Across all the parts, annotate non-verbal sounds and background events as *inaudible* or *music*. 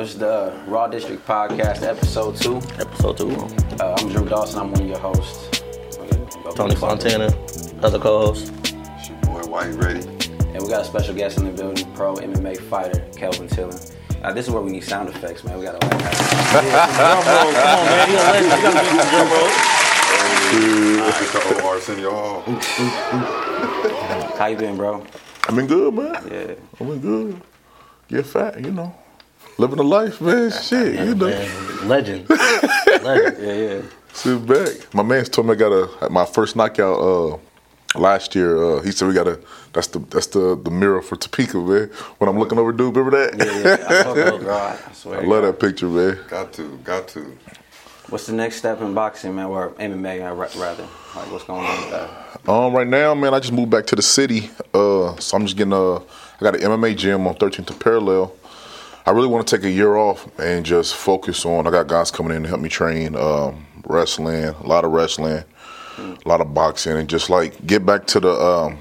Shit, let's get rocking though. It's the Raw District Podcast, episode two. Episode two. Uh, I'm Drew Dawson. I'm one of your hosts. Tony Fontana, other co-host. It's your boy White Ready. And we got a special guest in the building, pro MMA fighter Kelvin Tiller. Uh, this is where we need sound effects, man. We gotta like. *laughs* Drum roll, come on, man. You a legend. You gotta get some drum roll. It's the old Arsenio Hall. How you been, bro? I've been good, man. Yeah. I've been good. Get fat, you know. Living the life, man. Shit, you know. Man, legend. legend. Yeah, yeah. Sit back. My man told me I got a my first knockout uh, last year. Uh, he said we got a that's the that's the the mirror for Topeka, man. When I'm looking over, dude, remember that? Yeah, yeah. I, fuck with *laughs* it, bro. I swear. I love that picture, man. Got to, got to. What's the next step in boxing, man, or MMA, ra- rather? Like, what's going on with that? Um, right now, man, I just moved back to the city. Uh, so I'm just getting a. I got an MMA gym on 13th and Parallel. I really want to take a year off and just focus on. I got guys coming in to help me train um, wrestling, a lot of wrestling, a lot of boxing, and just like get back to the um,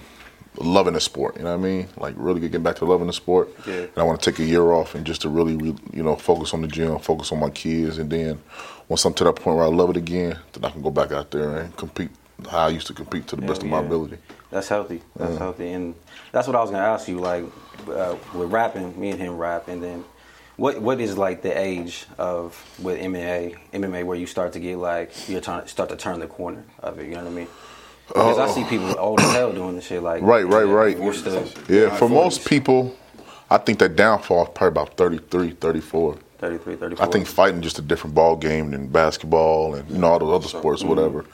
loving the sport. You know what I mean? Like really get back to loving the sport. Yeah. And I want to take a year off and just to really, you know, focus on the gym, focus on my kids, and then once I'm to that point where I love it again, then I can go back out there and compete how I used to compete to the best of my ability. That's healthy. That's healthy, and that's what I was gonna ask you. Like uh, with rapping, me and him rap, and then what what is like the age of with MMA MMA where you start to get like you're trying to start to turn the corner of it. You know what I mean? Because I see uh, people old as hell doing this shit. Like Right, right, right. Yeah, for most people, I think that downfall is probably about 33, 34. 33, 34. I think fighting just a different ball game than basketball and you know all those other sports or whatever.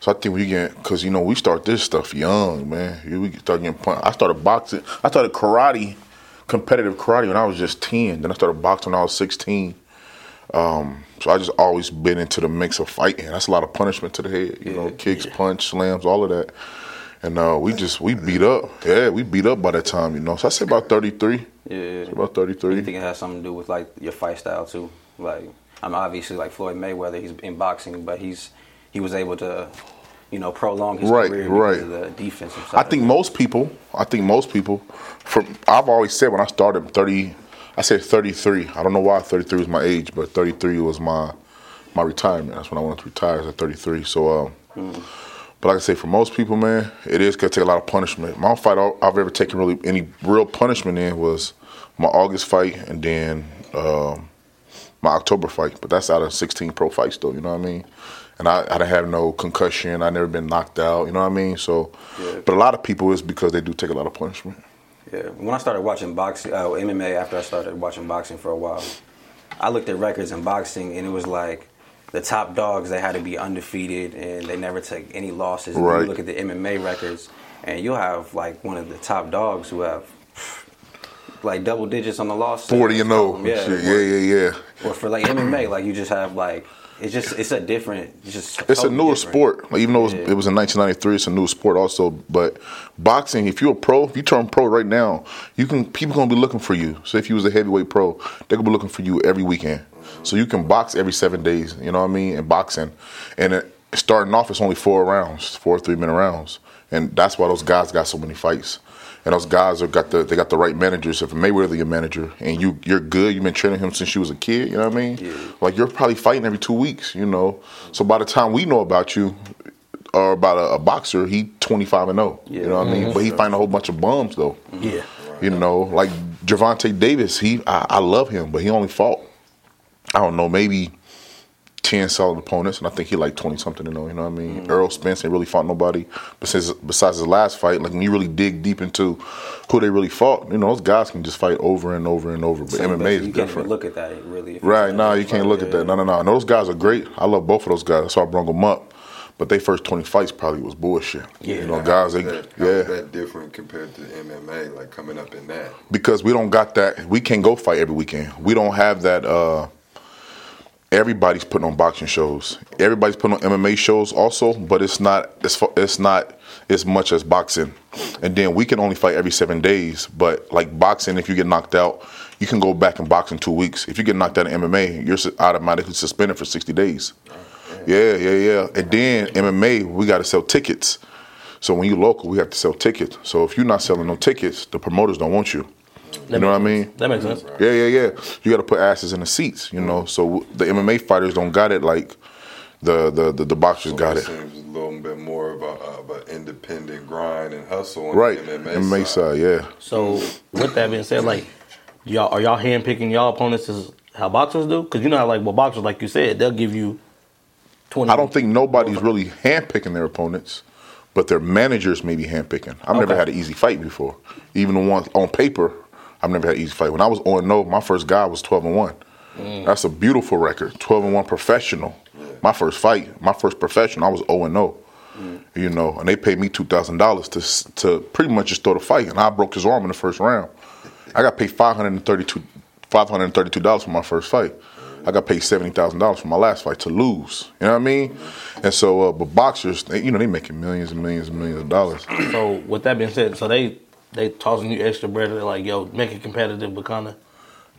So I think we get because you know we start this stuff young, man. We start getting punched. I started boxing. I started karate, competitive karate when I was just ten. Then I started boxing when I was sixteen. Um, so I just always been into the mix of fighting. That's a lot of punishment to the head. You know, kicks, punch, slams, all of that. And uh, we just we beat up. Yeah, we beat up by that time. You know, so I say about thirty three. Yeah, yeah. About thirty You think it has something to do with like your fight style too? Like I'm obviously like Floyd Mayweather. He's in boxing, but he's he was able to, you know, prolong his Right, career right. of the defensive side. I think most people, I think most people, from I've always said when I started 30, I said 33. I don't know why 33 was my age, but 33 was my my retirement. That's when I wanted to retire at 33. So, um, but like I say, for most people, man, it is gonna take a lot of punishment. My fight I've ever taken really any real punishment in was my August fight, and then um, my October fight. But that's out of 16 pro fights, though. You know what I mean? And I, I didn't have no concussion. I never been knocked out. You know what I mean? So, Yeah. but a lot of people is because they do take a lot of punishment. Yeah, when I started watching boxing, uh, MMA after I started watching boxing for a while, I looked at records in boxing and it was like the top dogs they had to be undefeated and they never take any losses. Right. You look at the MMA records and you'll have like one of the top dogs who have like double digits on the loss. 40 and 0. Yeah, yeah, yeah, yeah. Or for like MMA, like you just have like it's just it's a different. It's just It's a newer different. sport. Like, even though it was, Yeah. it was in 1993, it's a new sport also. But boxing, if you're a pro, if you turn pro right now, you can people gonna be looking for you. So if you was a heavyweight pro, they're gonna be looking for you every weekend. So you can box every seven days. You know what I mean? In boxing, and it, starting off, it's only four rounds, four three minute rounds, and that's why those guys got so many fights. And those guys have got the they got the right managers. If Mayweather your manager and you you're good, you've been training him since you was a kid. You know what I mean? Yeah. Like you're probably fighting every two weeks. You know, so by the time we know about you, or about a, a boxer, he 25 and 0. Yeah. You know what I mean? But he find a whole bunch of bums though. Yeah. You know, like Gervonta Davis, he I, I love him, but he only fought I don't know, maybe ten solid opponents, and I think he like twenty something to know. You know what I mean? Errol Spence ain't really fought nobody besides besides his last fight. Like when you really dig deep into who they really fought, you know, those guys can just fight over and over and over. But Same, MMA but is you can't even different. look at that really. Right, trying no, to you can't fight, look at that. No, no, no. And those guys are great. I love both of those guys. That's why I brung them up. But they first 20 fights probably was bullshit. Yeah. You know, guys, they, that, how is yeah. that different compared to MMA, like coming up in that? Because we don't got that. We can't go fight every weekend. We don't have that. uh Everybody's putting on boxing shows. Everybody's putting on MMA shows also, but it's not. It's it's not as much as boxing. And then we can only fight every seven days. But like boxing, if you get knocked out, you can go back and box in two weeks. If you get knocked out in MMA, you're automatically suspended for sixty days. Yeah, yeah, yeah. And then MMA, we got to sell tickets. So when you're local, we have to sell tickets. So if you're not selling no tickets, the promoters don't want you. You know what I mean? That makes sense. Yeah, yeah, yeah. You got to put asses in the seats, you know. So the MMA fighters don't got it like the the the, the boxers So got it it. seems a little bit more of a, of an independent grind and hustle on Right, the MMA, MMA side, yeah. So with that being said, like y'all are y'all handpicking y'all opponents as how boxers do? Because you know how like well boxers, like you said, they'll give you twenty. I don't think nobody's really handpicking their opponents, but their managers may be handpicking. I've never had an easy fight before. Even the one on paper, I've never had an easy fight. When I was on no, my first guy was twelve and one. That's a beautiful record. Twelve and one professional. My first fight, my first professional, I was zero and zero. You know, and they paid me two thousand dollars to to pretty much just throw a fight, and I broke his arm in the first round. I got paid five hundred and thirty two five hundred and thirty two dollars for my first fight. I got paid seventy thousand dollars for my last fight to lose. You know what I mean? And so, uh, but boxers, they, you know, they making millions and millions and millions of dollars. So with that being said, so they they tossing you extra bread. They're like, yo, make it competitive, but kind of.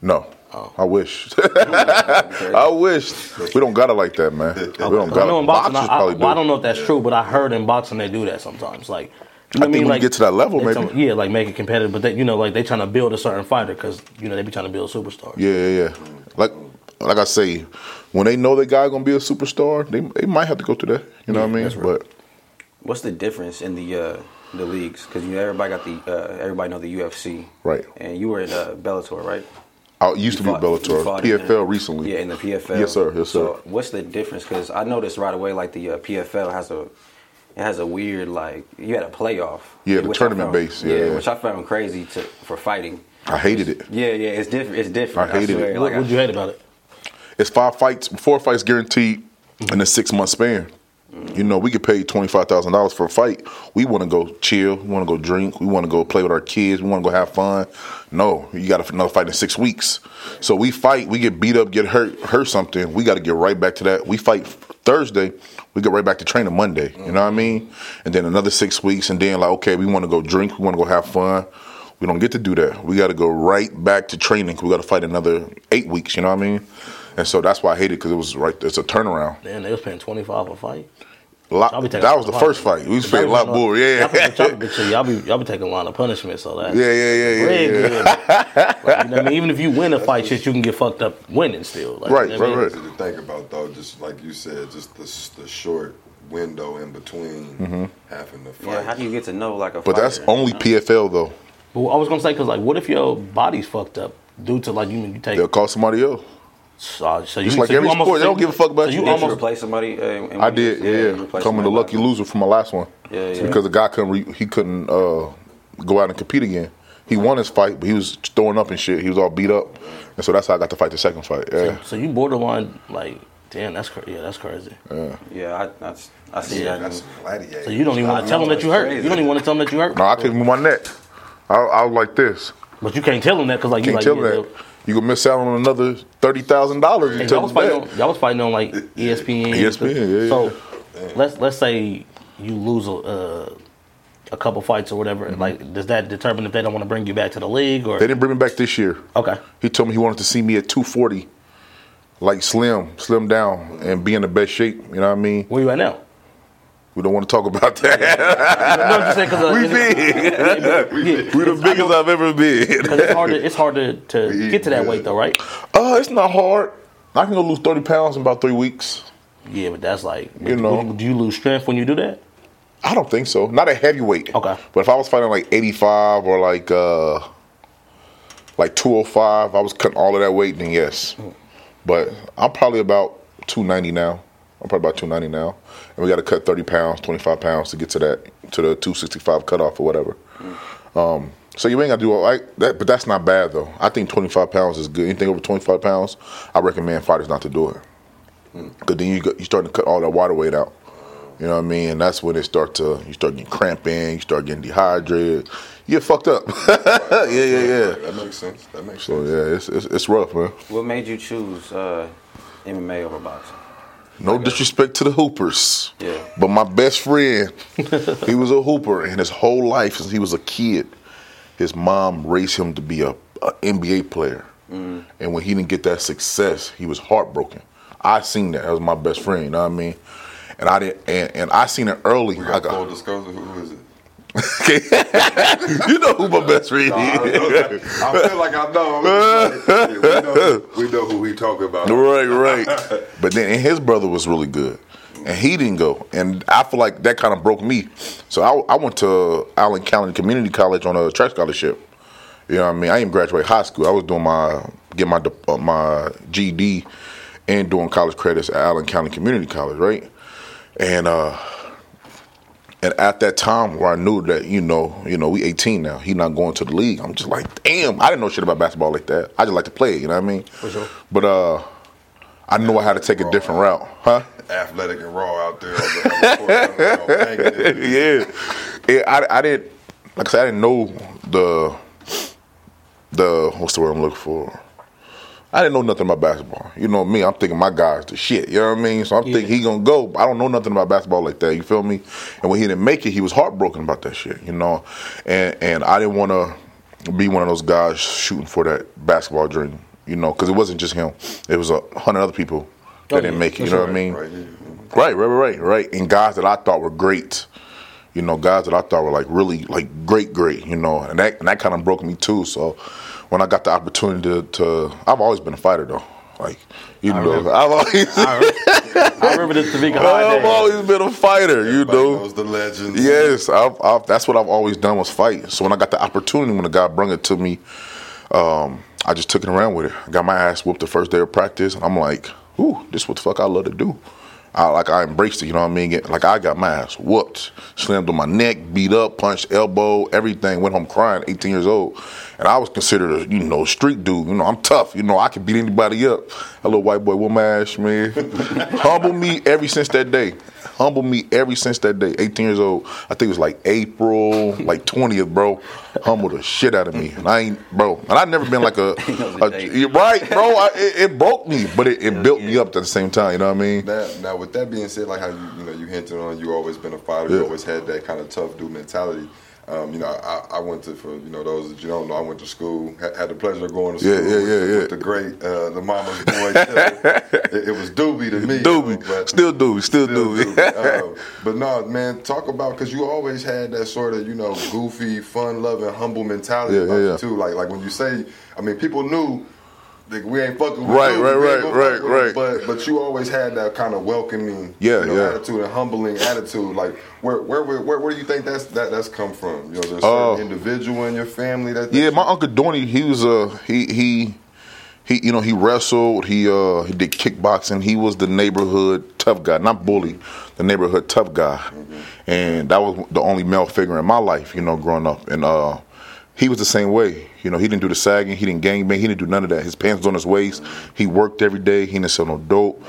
No, Oh. I wish. *laughs* *laughs* I wish we don't got it like that, man. We don't I got know it. in boxing, I, Boxers I, probably well, I do. don't know if that's true, but I heard in boxing they do that sometimes. Like, you know I what think when you Like, get to that level, maybe. tell- yeah, like make it competitive, but they, you know, like they trying to build a certain fighter because you know they be trying to build superstars. Yeah, yeah, yeah. Like, like I say, when they know the guy gonna be a superstar, they they might have to go through that. You know what I mean? right. But What's the difference in the uh, the leagues? Because you know, everybody got the uh, everybody know the UFC, Right. And you were at uh, Bellator, right? I used to be fought- Bellator, you in PFL the- recently. Yeah, in the PFL. Yes, sir. Yes, sir. So what's the difference? Because I noticed right away, like the uh, PFL has a it has a weird like you had a playoff. Yeah, the which I tournament found- base, yeah, yeah. which I found crazy to for fighting. I hated it. Yeah, yeah, it's different. It's different. I hated swear. it. What Like, would you hate about it? It's five fights, four fights guaranteed in a six month span. You know, we get paid twenty five thousand dollars for a fight. We want to go chill. We want to go drink. We want to go play with our kids. We want to go have fun. No, you got another fight in six weeks. So we fight. We get beat up, get hurt, hurt something. We got to get right back to that. We fight Thursday. We get right back to training Monday. You know what I mean? And then another six weeks, and then like, okay, we want to go drink. We want to go have fun. We don't get to do that. We got to go right back to training. We got to fight another eight weeks. You know what I mean? And so that's why I hate it because it was right. It's a turnaround. Man, they was paying twenty five a fight. Lot- Y'all be taking that was the lot. first fight. We was paying a lot more. Yeah, Y'all, yeah, be- y'all, be- y'all be taking a lot of punishment, so that yeah, yeah, yeah, Bread yeah. Like, you know I mean, even if you win a fight, shit, you can get fucked up winning still. Like, Right, you know what I right, mean? right. to think about though, just like you said, just the the short window in between having the fight. yeah, how do you get to know like a? Mm-hmm. But that's only you know? PFL though. But I was gonna say, cause like, what if your body's fucked up due to like you you take They'll call somebody else. So, so you Just like so you every almost- sport, they don't give a fuck about so you. you you almost replace somebody? Uh, I did, you yeah. Coming the lucky loser from my last one. Yeah, yeah. Because the guy couldn't, re- he couldn't uh, go out and compete again. He won his fight, but he was throwing up and shit. He was all beat up, and so that's how I got to fight the second fight. Yeah, so you borderline like damn that's crazy. Yeah, that's crazy. Yeah, I, I, I see Yeah, that. That's gladiator. So you don't even want to tell them that you hurt. You don't even want to tell them that you hurt. no, I couldn't move my neck. I, I was like this. But you can't tell them that because like you Can't like tell yeah, that. You gonna miss out on another thirty thousand dollars. Y'all was fighting on, y'all was fighting on like ESPN. ESPN, yeah, yeah. So let's let's say you lose a uh, a couple fights or whatever. Mm-hmm. Like, does that determine if they don't want to bring you back to the league or? They didn't bring me back this year. Okay. He told me he wanted to see me at 240, like slim, slim down, and be in the best shape. You know what I mean? Where you at now? We don't want to talk about that. no, I'm just saying uh, we big. *laughs* we the biggest I've ever been. it's hard to it's hard to, to *laughs* get to that weight though, right? Uh, it's not hard. I can go lose 30 pounds in about three weeks. Yeah, but that's like You know. do you lose strength when you do that? I don't think so. Not a heavyweight. Okay. But if I was fighting like 85 or like uh like 205, I was cutting all of that weight, then yes. But I'm probably about 290 now. I'm probably about 290 now. And we got to cut 30 pounds, 25 pounds to get to that, to the 265 cutoff or whatever. Um, so you ain't got to do all like that, but that's not bad though. I think 25 pounds is good. Anything over 25 pounds, I recommend fighters not to do it. Because then you go, you start to cut all that water weight out. You know what I mean? And that's when it start to you start getting cramping, you start getting dehydrated, you get fucked up. *laughs* yeah, yeah, yeah. That makes sense. That makes So sense. yeah, it's it's, it's rough, man. What made you choose uh, MMA over boxing? No disrespect to the hoopers. Yeah. But my best friend, he was a hooper, and his whole life since he was a kid, his mom raised him to be a, a NBA player. Mm. And when he didn't get that success, he was heartbroken. I seen that. That was my best friend. You know what I mean? And I didn't. And, and I seen it early. We I got got- full disclosure. Who is it? Okay. *laughs* you know who my best friend I, is. I feel like I know. Like, we, know we know who we talking about. right, right. *laughs* But then and his brother was really good. And he didn't go. And I feel like that kind of broke me. So I, I went to Allen County Community College on a track scholarship. You know what I mean? I didn't graduate high school. I was doing my get my uh, my GED and doing college credits at Allen County Community College, right? And uh and at that time where I knew that, you know, you know, we 18 now, he not going to the league. I'm just like, damn, I didn't know shit about basketball like that. I just like to play, you know what I mean? For sure. But uh I knew I had to take a different route. Huh? Athletic and raw out there. On the, on the court, you know, *laughs* banging it. yeah. yeah I, I didn't like I said, I didn't know the the what's the word I'm looking for? I didn't know nothing about basketball. You know me, I'm thinking my guy's the shit. You know what I mean? So I'm thinking he gonna go. I don't know nothing about basketball like that. You feel me? And when he didn't make it, he was heartbroken about that shit. You know, and and I didn't want to be one of those guys shooting for that basketball dream. You know, because it wasn't just him. It was a hundred other people that Oh, didn't yeah, make it. for You know what I mean? Right here. Right, right, right, right. And guys that I thought were great, you know, guys that I thought were like really like great, great, you know, and that and that kind of broke me too. So when I got the opportunity to, to I've always been a fighter though. Like you know, remember. I've always I remember this Topeka High I've day. always been a fighter, you Everybody know. knows the legend. Yes, I've, I've, that's what I've always done was fight. So when I got the opportunity, when the guy brung it to me, um, I just took it around with it. I got my ass whooped the first day of practice, and I'm like, "Ooh, this what the fuck I love to do." I like I embraced it, you know what I mean? Get- Like I got my ass whooped, slammed on my neck, beat up, punched, elbow, everything. Went home crying, 18 years old, and I was considered a you know street dude. You know I'm tough. You know I can beat anybody up. A little white boy, whoop my ass, man. *laughs* Humble me every since that day. Humble me every since that day. 18 years old. I think it was like April, like 20th, bro. Humbled the shit out of me, and I ain't, bro. And I've never been like a, *laughs* knows a right, bro. I, it, it broke me, but it, it built me up at the same time. You know what I mean? Now, now, with that being said, like how you you know you hinted on, you always been a fighter. Yeah. You always had that kind of tough dude mentality. Um, you know, I, I went to for you know those that you don't know, I went to school. Had, had the pleasure of going to school yeah, with, yeah, the- yeah. with the great uh, the mama's boy. *laughs* it, it was Doobie to me. Doobie, but- still Doobie, still, Still Doobie. Doobie. Um, *laughs* but no, man, talk about because you always had that sort of you know goofy, fun-loving, humble mentality Yeah, about yeah, you yeah. too. Like like when you say, I mean, people knew. Like, we ain't fucking with Right, Doobie, right, right, right, him. right. But but you always had that kind of welcoming, Yeah, you know, yeah. attitude and humbling attitude. Like where where where where, where do you think that's that that's come from? You know, there's a Uh, individual in your family that, that Yeah, you- my uncle Dorney, he was uh he he he you know he wrestled, he uh he did kickboxing. He was the neighborhood tough guy, not bully, the neighborhood tough guy, and that was the only male figure in my life, you know, growing up. And uh he was the same way. You know, he didn't do the sagging, he didn't gangbang, he didn't do none of that. His pants was on his waist. He worked every day. He didn't sell no dope.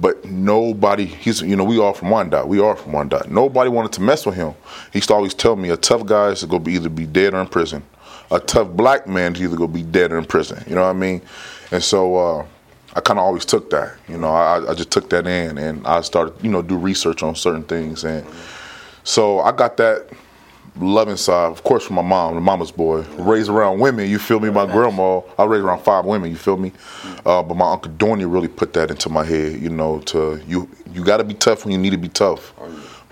But nobody, he's, you know, we all from Wyandotte. We are from Wyandotte. Nobody wanted to mess with him. He used to always tell me a tough guy is to be either be dead or in prison. A tough black man is either to be dead or in prison. You know what I mean? And so uh, I kind of always took that. You know, I, I just took that in and I started, you know, do research on certain things. And so I got that loving side, of course, from my mom, the mama's boy. Raised around women, you feel me? My grandma, I raised around five women, you feel me? Uh, but my uncle Dorney really put that into my head, you know, to you you got to be tough when you need to be tough.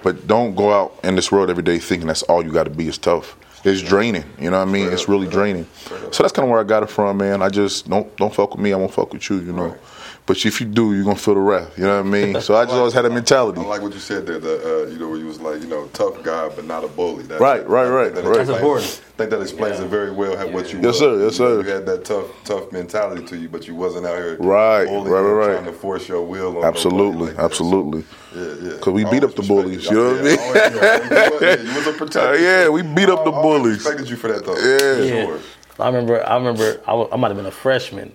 But don't go out in this world every day thinking that's all you got to be is tough. It's draining, you know what I mean? It's really draining. So that's kind of where I got it from, man. I just don't don't fuck with me, I won't fuck with you, you know. But if you do, you're gonna feel the wrath. You know what I mean? So I *laughs* just always had a mentality. I like what you said there. The uh, you know where you was like you know tough guy but not a bully. That, Right, right, right, think that right. That's important. I think that explains it very well how, what you. Yes, was. sir, yes, You know, sir. You had that tough, tough mentality to you, but you wasn't out here Right, bullying right, and right, trying right. to force your will on Absolutely, like that. absolutely. Yeah, yeah. Cause we beat up the bullies, you know what I mean? yeah, always- yeah, you was- yeah, you was a protector. Uh, *laughs* yeah, we beat up the I always bullies. Respected you for that though. Yeah. Yeah. Sure. I remember. I remember. I, wa- I might have been a freshman.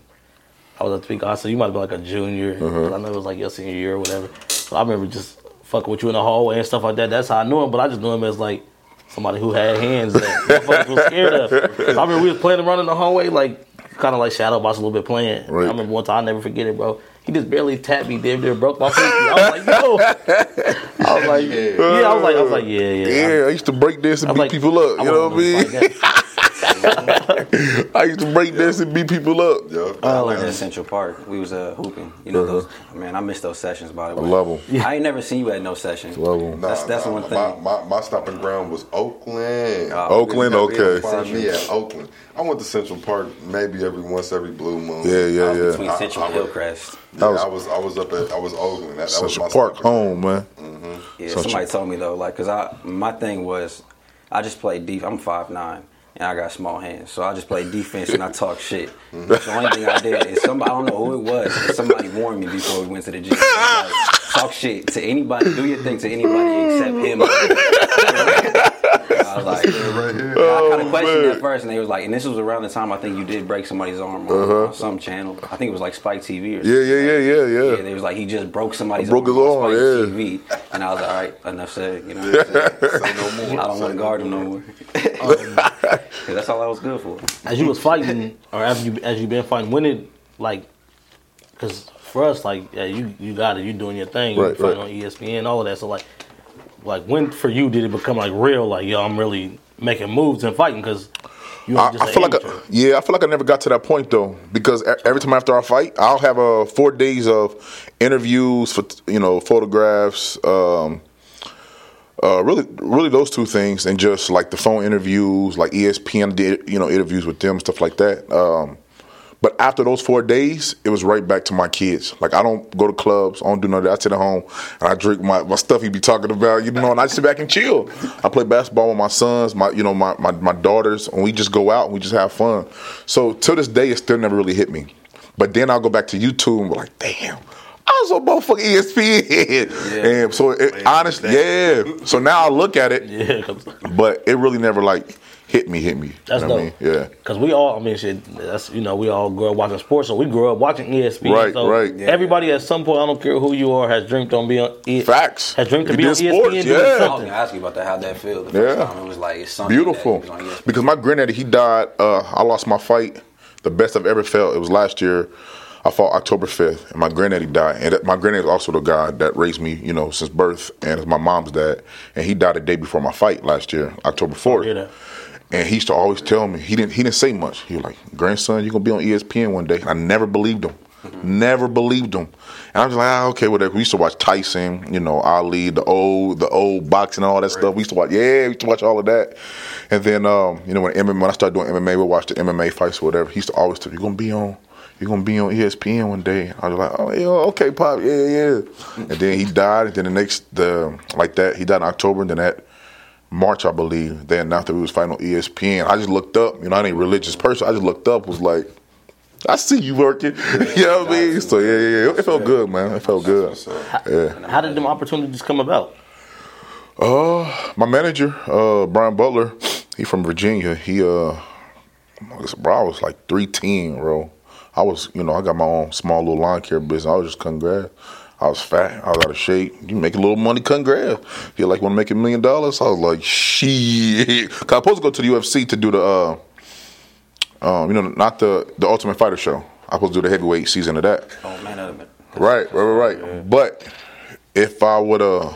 I was at Topeka. I said you might have been like a junior. Uh-huh. I know it was like your senior year or whatever. So I remember just fucking with you in the hallway and stuff like that. That's how I knew him. But I just knew him as like somebody who had hands that *laughs* motherfuckers was scared of. So I remember we was playing around in the hallway, like kind of like shadow box a little bit playing. Right. I remember one time I never forget it, bro. He just barely tapped me, damn near broke my pinky. I was like, yo. *laughs* I was like, yeah. I was like, I was like, yeah, yeah. Yeah, I used to break this and beat like, people up. You know what I mean? wasn't gonna fight *laughs* I used to break dance and beat people up. Yeah. I learned at Central Park. We was uh, hooping. You know those. Man, I miss those sessions. By the way, love 'em. I ain't never seen you at no session. Love 'em. That's Nah, that's nah, one thing. My, my, stomping ground was Oakland. Oakland, okay. Find me at Oakland. I went to Central Park maybe every once every blue moon. Yeah, yeah, I was yeah. between I- Central I and would- Hillcrest. Yeah, was- I was I was up at I was Oakland. That, that was Central my Park home, man. Yeah, Central- somebody told me though, like, cause I my thing was, I just played deep. I'm five nine and I got small hands, so I just play defense and I talk shit. The only thing I did is somebody I don't know who it was, somebody warned me before we went to the gym. Like, talk shit to anybody, do your thing to anybody except him. I was like, *laughs* right here. I kind of questioned man. at first, and they was like, and this was around the time I think you did break somebody's arm on, Uh-huh. on some channel. I think it was like Spike TV or something. Yeah, yeah, yeah, yeah, Yeah, yeah. they was like he just broke somebody's Broke arm his on arm, Spike yeah. TV, and I was like, all right, enough said. You know, what I'm *laughs* saying? No more. I don't want to guard him no more. *laughs* Um, 'Cause that's all I was good for. as you was fighting, or as you as you been fighting, when did like, because for us, like, yeah, you you got it, you doing your thing, you Right, fighting right. on ESPN, all of that. So like, like when for you did it become like real? Like, yo, I'm really making moves and fighting because you I, I feel like, yeah, I feel like I never got to that point though, because every time after I fight, I'll have uh, four days of interviews for you know photographs, um, uh, really, really those two things, and just like the phone interviews, like ESPN did you know interviews with them, stuff like that. Um, but after those four days, it was right back to my kids. Like I don't go to clubs, I don't do nothing. I sit at home and I drink my, my stuff he be talking about, you know, and I sit back and chill. I play basketball with my sons, my you know, my, my, my daughters, and we just go out and we just have fun. So to this day it still never really hit me. But then I'll go back to YouTube and be like, damn. I was on motherfucking ESPN. And so it, honestly, yeah. So now I look at it, *laughs* Yeah, but it really never like hit me, hit me. That's you know dope. I mean? Yeah. Because we all, I mean, shit, that's, you know, we all grew up watching sports, so we grew up watching ESPN. Right, so right. Everybody yeah. at some point, I don't care who you are, has dreamed on being on ESPN. Facts. Has dreamed to be on sports, ESPN. Yeah. I was going to ask you about that, how that feels. yeah. it was like, it's something. Beautiful. Because my granddaddy, he died, uh, I lost my fight, the best I've ever felt. It was last year. I fought October 5th, and my granddaddy died. And my granddaddy is also the guy that raised me, you know, since birth, and it's my mom's dad. And he died a day before my fight last year, October 4th. And he used to always tell me he didn't he didn't say much. He was like, "Grandson, you're gonna be on ESPN one day." I never believed him. Never believed him. And I was like, ah, okay, whatever. We used to watch Tyson, you know, Ali, the old, the old boxing and all that stuff. We used to watch, yeah, we used to watch all of that. And then, um, you know, when MMA, when I started doing MMA, we watched the MMA fights or whatever. He used to always tell me, "You're gonna be on, you're gonna be on ESPN one day." I was like, "Oh, yeah, okay, pop, yeah, yeah." And then he died. And then the next, the like that, he died in October. And then that March, I believe, they announced that we was fighting on ESPN. I just looked up. You know, I ain't a religious person. I just looked up. Was like, I see you working. *laughs* you know what I mean? So yeah, yeah, yeah. It felt good, man. It felt good. Yeah. How did them opportunities come about? Uh, my manager, uh, Brian Butler, he from Virginia. He uh, bro, I was like three ten, bro. I was, you know, I got my own small little lawn care business. I was just cutting grass. I was fat. I was out of shape. You make a little money grass. You like want to make a million dollars? I was like, shit. Cause I was supposed to go to the UFC to do the, uh, um, you know, not the the Ultimate Fighter show. I was supposed to do the heavyweight season of that. Oh man, Right, right, right, right. But if I would have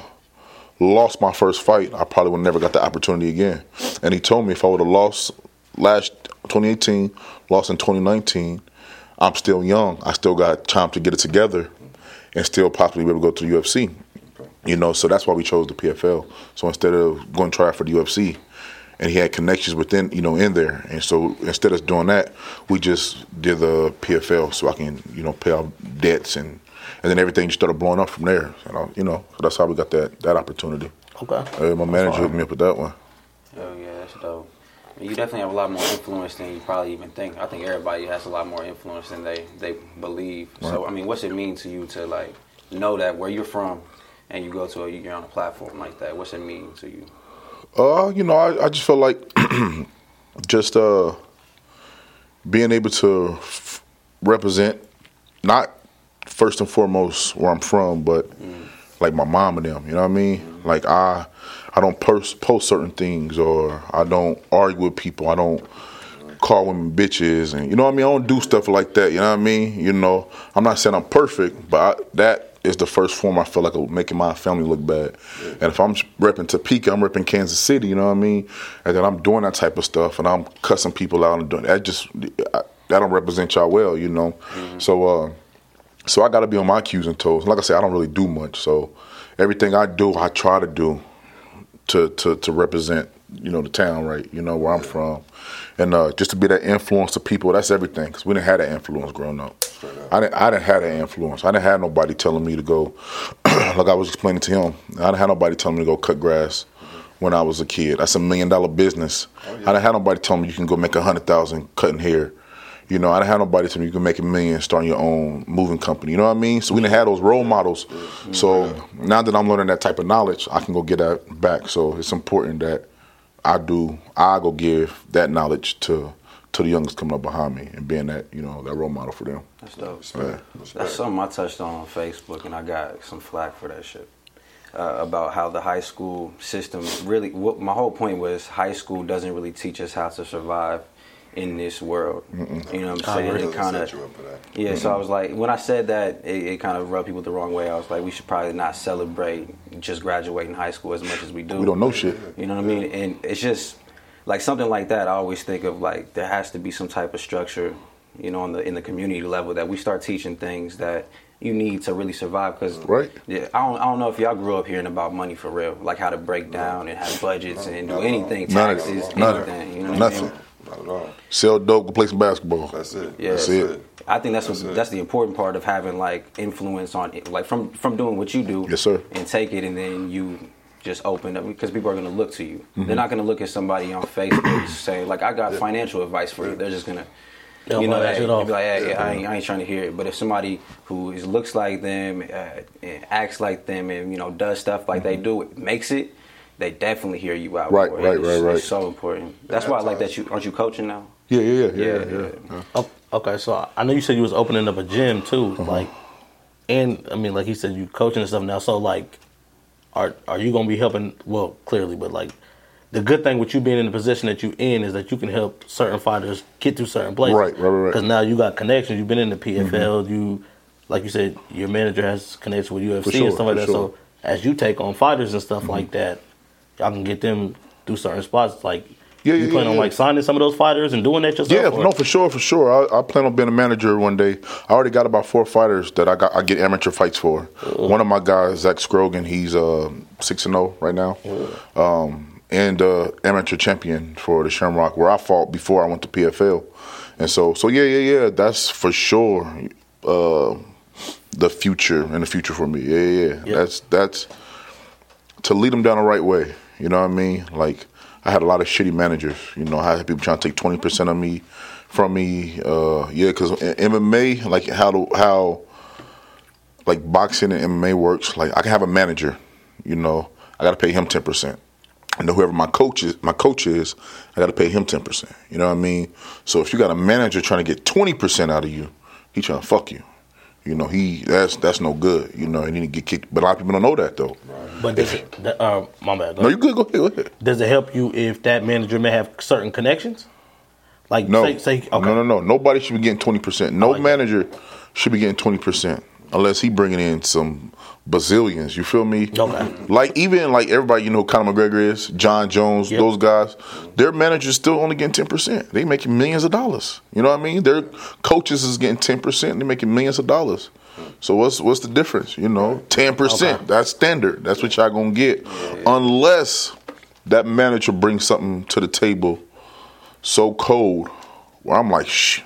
lost my first fight, I probably would never got the opportunity again. And he told me if I would have lost last 2018, lost in 2019, I'm still young. I still got time to get it together and still possibly be able to go to the UFC. You know, so that's why we chose the PFL. So instead of going to try out for the UFC, and he had connections within, you know, in there. And so instead of doing that, we just did the PFL so I can, you know, pay off debts and and then everything just started blowing up from there. You know, you know, so that's how we got that that opportunity. Okay. Uh, my manager hooked me up with that one. Oh yeah, that's dope. You definitely have a lot more influence than you probably even think. I think everybody has a lot more influence than they they believe. So I mean, what's it mean to you to like know that where you're from and you go to a, you're on a platform like that? What's it mean to you? Uh, you know, I, I just feel like *clears throat* just uh being able to f- represent not first and foremost where I'm from, but like my mom and them. You know what I mean? Like I, I don't pers- post certain things, or I don't argue with people. I don't call women bitches, and you know what I mean. I don't do stuff like that. You know what I mean? You know, I'm not saying I'm perfect, but I, that is the first form I feel like of making my family look bad. And if I'm repping Topeka, I'm repping Kansas City. You know what I mean? And then I'm doing that type of stuff, and I'm cussing people out and doing that. Just I, that don't represent y'all well. You know. So. uh so I got to be on my Q's and toes. Like I said, I don't really do much. So everything I do, I try to do to to to represent you know the town, right? You know where I'm from, and uh, just to be that influence to people. That's everything because we didn't have that influence growing up. I didn't I didn't have that influence. I didn't have nobody telling me to go. *clears throat* like I was explaining to him, I didn't have nobody telling me to go cut grass when I was a kid. That's a million dollar business. I didn't have nobody telling me you can go make a hundred thousand cutting hair. You know, I didn't have nobody tell me you can make a million starting your own moving company. You know what I mean? So we didn't have those role models. So now that I'm learning that type of knowledge, I can go get that back. So it's important that I do. I go give that knowledge to to the youngest coming up behind me and being that you know that role model for them. That's dope. Respect. That's something I touched on on Facebook, and I got some flack for that shit. Uh, about how the high school system really, what my whole point was, high school doesn't really teach us how to survive in this world. You know what I'm saying? Really It kind of, you up for yeah. So I mm-hmm. was like, when I said that, it, it kind of rubbed people the wrong way. I was like, we should probably not celebrate just graduating high school as much as we do. We don't know shit. You know what I mean? And it's just like something like that. I always think of like there has to be some type of structure, you know, on the in the community level that we start teaching things that you need to really survive. Because Right. yeah, I don't I don't know if y'all grew up hearing about money for real, like how to break down and have budgets and do anything, None of it. taxes, None anything. You know what Nothing. I mean? Not at all. Sell dope, go play some basketball. That's it. Yeah. That's That's it. I think that's That's what, that's the important part of having like influence on it, like from from doing what you do. Yes, sir. And take it, and then you just open up because people are going to look to you. Mm-hmm. They're not going to look at somebody on Facebook saying like, "I got financial advice for you." They're just gonna. They'll you know, that shit off. be like, hey, yeah, I, ain't, I ain't trying to hear it. But if somebody who is, looks like them, uh, and acts like them, and you know, does stuff like they do, it makes it, they definitely hear you out. Mm-hmm. Right, for right, It's- right, right. It's so important. That's why I like that you aren't you coaching now? Yeah, yeah, yeah, yeah, Yeah, yeah. yeah. yeah. Oh, okay, so I know you said you was opening up a gym too, Uh-huh. like, and I mean, like he said, you coaching and stuff now. So like, are are you gonna be helping? Well, clearly, but like, the good thing with you being in the position that you in is that you can help certain fighters get through certain places. Right, right, right, right. Because now you got connections. You've been in the PFL. You, like you said, your manager has connections with UFC sure, and stuff like for that. sure. So as you take on fighters and stuff like that, y'all can get them through certain spots. Like, Yeah, you yeah, plan yeah, on like signing some of those fighters and doing that yourself? Yeah, or- no, for sure, for sure. I, I plan on being a manager one day. I already got about four fighters that I got. I get amateur fights for. One of my guys, Zach Scrogan, he's uh, six and zero right now, um, and uh, amateur champion for the Shamrock, where I fought before I went to PFL. And so, so yeah, yeah, yeah. That's for sure. Uh, the future and the future for me. Yeah, yeah, yeah. Yeah. That's that's to lead them down the right way. You know what I mean? Like I had a lot of shitty managers. You know, I had people trying to take twenty percent of me from me. Uh, yeah, because MMA, like how to, how like boxing and MMA works. Like I can have a manager. You know, I got to pay him ten percent. And then whoever my coach is, my coach is, I got to pay him ten percent. You know what I mean? So if you got a manager trying to get twenty percent out of you, he trying to fuck you. You know, he that's that's no good. You know, he need to get kicked. But a lot of people don't know that though. But does it, that- uh, my bad. Go No, you good. Go ahead. Go ahead. Does it help you if that manager may have certain connections? Like No, say, say okay. no, no, no. Nobody should be getting twenty percent. No like that. manager should be getting twenty percent unless he bringing in some bazillions. You feel me? Okay. Like even like everybody, you know, Conor McGregor is, Jon Jones, Yep. those guys. Their managers still only getting ten percent. They making millions of dollars. You know what I mean? Their coaches is getting ten percent. They're making millions of dollars. So what's what's the difference? You know, ten percent. Okay. That's standard. That's what y'all gonna get, unless that manager brings something to the table so cold where I'm like, shh,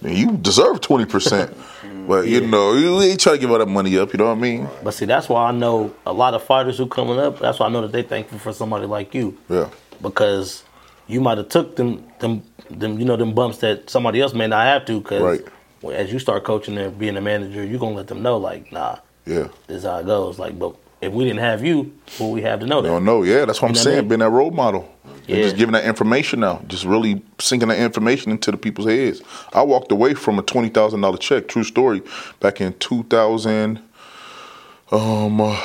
man, you deserve 20%. *laughs* Mm-hmm. but, you know, you ain't trying to give all that money up, you know what I mean? But see, that's why I know a lot of fighters who coming up. That's why I know that they thankful for somebody like you. Yeah. Because you might have took them them them you know them bumps that somebody else may not have to. Because Right. As you start coaching and being a manager, you're gonna let them know like, nah, Yeah. this is how it goes. Like, but if we didn't have you, what we have to know They that? don't know. Yeah, that's what I'm You know what I saying. mean? Being that role model. And Yeah. just giving that information out. Just really sinking that information into the people's heads. I walked away from a $20,000 check, true story, back in 2000, um, uh,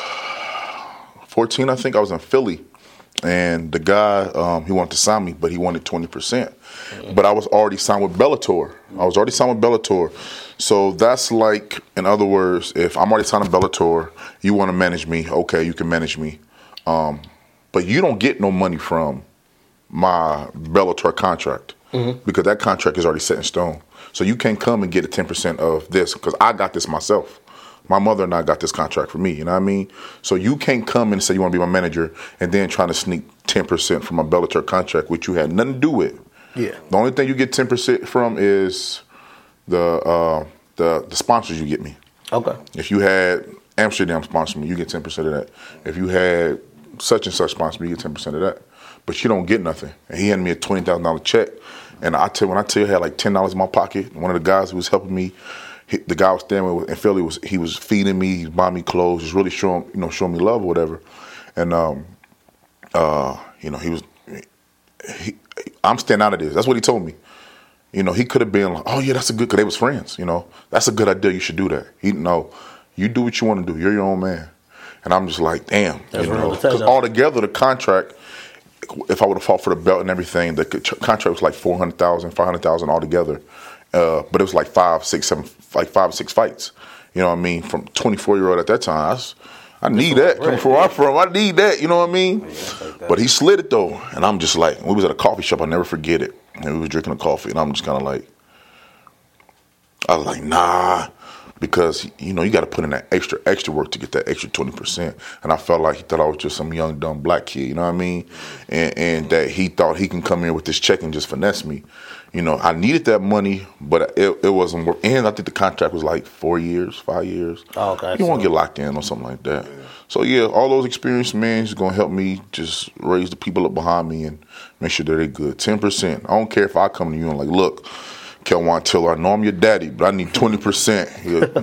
14, I think. I was in Philly. And the guy um, he wanted to sign me, but he wanted twenty percent. But I was already signed with Bellator. I was already signed with Bellator, so that's like, in other words, if I'm already signed with Bellator, you want to manage me, okay, you can manage me, um, but you don't get no money from my Bellator contract because that contract is already set in stone. So you can't come and get a ten percent of this because I got this myself. My mother and I got this contract for me. You know what I mean? So you can't come and say you want to be my manager and then trying to sneak ten percent from my Bellator contract, which you had nothing to do with. Yeah. The only thing you get ten percent from is the uh, the the sponsors you get me. Okay. If you had Amsterdam sponsor me, you get ten percent of that. If you had such and such sponsor me, you get ten percent of that. But you don't get nothing. And he handed me a twenty thousand dollar check. And I tell when I tell you I had like ten dollars in my pocket, one of the guys who was helping me, he, the guy I was standing with in Philly was he was feeding me, he buying me clothes, just really showing you know showing me love or whatever. And um, uh, you know he was, he, I'm staying out of this. That's what he told me. You know, he could have been like, "Oh yeah, that's a good." Cause they was friends. You know, that's a good idea. You should do that. He no, you do what you want to do. You're your own man. And I'm just like, damn. That's you know, because altogether the contract, if I would have fought for the belt and everything, the contract was like 400,000, 500,000 altogether. Uh, but it was like five, six, seven, like five, six fights. You know what I mean? From 24 year old at that time, I, was- I need that. Coming from where I'm from, I need that. You know what I mean? like. But he slid it though, and I'm just like, we was at a coffee shop. I'll never forget it. And we was drinking a coffee, and I'm just kind of like, I was like, nah, because you know you got to put in that extra extra work to get that extra twenty percent. And I felt like he thought I was just some young dumb black kid, you know what I mean? And, and that he thought he can come in with this check and just finesse me. You know, I needed that money, but it, it wasn't work. And I think the contract was like four years, five years. Oh, okay. You want So- to get locked in or something like that. So yeah, all those experience, man, is gonna help me just raise the people up behind me and make sure that they're good. Ten percent. I don't care if I come to you and like, look, Kelvin Tiller, I know I'm your daddy, but I need twenty percent.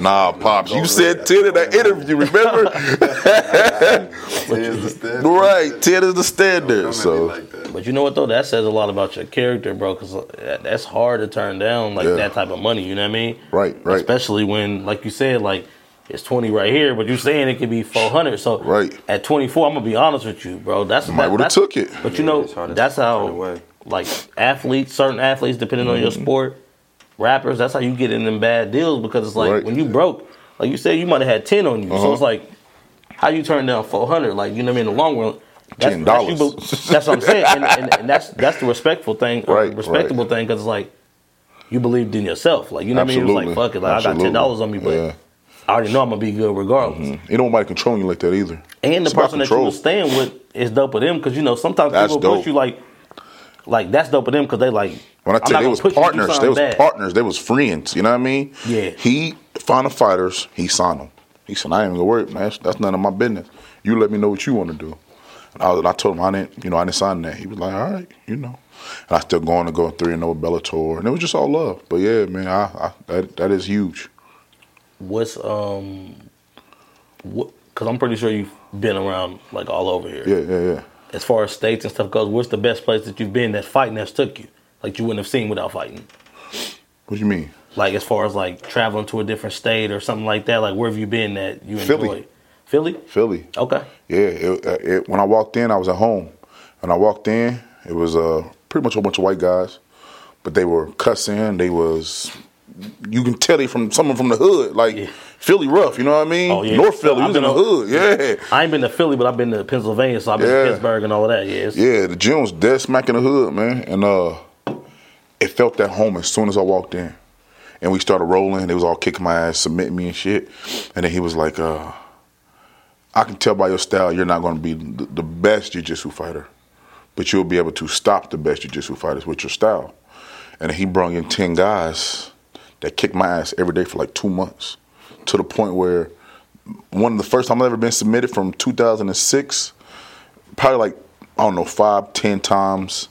Nah, pops, you said ten in that interview. Remember? *laughs* Here's the right, ten is the standard. Don't come at me So like. But you know what though? That says a lot about your character, bro. Because that's hard to turn down like Yeah. that type of money. You know what I mean? Right, right. Especially when, like you said, like it's twenty right here, but you're saying it could be four hundred. So Right. at twenty four, I'm gonna be honest with you, bro. That's Might that- would've took it. But you Yeah, know, it's hard to that's how like athletes, certain athletes, depending on your Mm-hmm. sport, rappers. That's how you get in them bad deals because it's like Right. when you broke, like you said, you might have had ten on you. So Uh-huh. it's like how you turn down four hundred? Like you know what I mean? In the long run. That's, $10. that's, that's what I'm saying, and, and, and that's that's the respectful thing, or Right, respectable right. thing, because it's like you believed in yourself, like you know what I mean. It was like fuck it, like I got ten dollars on me, but Yeah. I already know I'm gonna be good regardless. you don't nobody controlling you like that either. And the It's person that you was staying with is dope with them because you know sometimes That's people push dope. you like, like that's dope with them because they like. When I tell you, they was push you to do partners. They was bad. partners. They was friends. You know what I mean? Yeah. He found the fighters. He signed them. He said, "I ain't gonna worry, man. That's, that's none of my business. You let me know what you want to do." And I, was, I told him I didn't, you know, I didn't sign that. He was like, "All right, you know." And I still going to go three and no Bellator, and it was just all love. But yeah, man, I, I that that is huge. What's um, what? Because I'm pretty sure you've been around like all over here. Yeah, yeah, yeah. As far as states and stuff goes, what's the best place that you've been that fighting that's took you? Like you wouldn't have seen without fighting. What do you mean? Like as far as like traveling to a different state or something like that. Like where have you been that you Philly. enjoy? Philly. Philly. Okay. Yeah, it, it, when I walked in, I was at home. When I walked in, it was uh, pretty much a bunch of white guys, but they were cussing. They was, you can tell they from someone from the hood, like Yeah. Philly rough. You know what I mean? Oh, yeah. North Philly, I've was in the hood. Yeah, I ain't been to Philly, but I've been to Pennsylvania, so I've been Yeah. to Pittsburgh and all of that. Yeah. yeah. The gym was dead smack in the hood, man, and uh, it felt at home as soon as I walked in, and we started rolling. It was all kicking my ass, submitting me and shit, and then he was like, uh. I can tell by your style you're not going to be the, best jiu-jitsu fighter, but you'll be able to stop the best jiu-jitsu fighters with your style. And he brought in 10 guys that kicked my ass every day for like two months to the point where one of the first time I've ever been submitted from 2006, probably like, I don't know, five, ten times